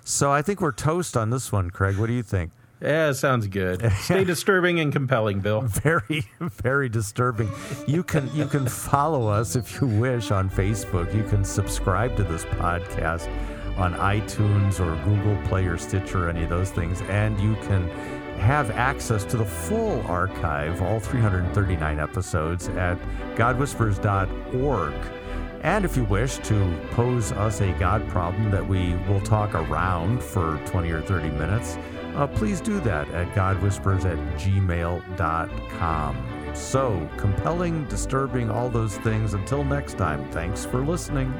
So I think we're toast on this one, Craig. What do you think? Yeah, sounds good. Stay disturbing and compelling, Bill. Very very disturbing. You can you can follow us if you wish on Facebook. You can subscribe to this podcast on iTunes or Google Play or Stitcher, any of those things, and you can have access to the full archive, all 339 episodes, at godwhisperers.org. And if you wish to pose us a God problem that we will talk around for 20 or 30 minutes, uh, please do that at godwhisperers at gmail.com. So, compelling, disturbing, all those things. Until next time, thanks for listening.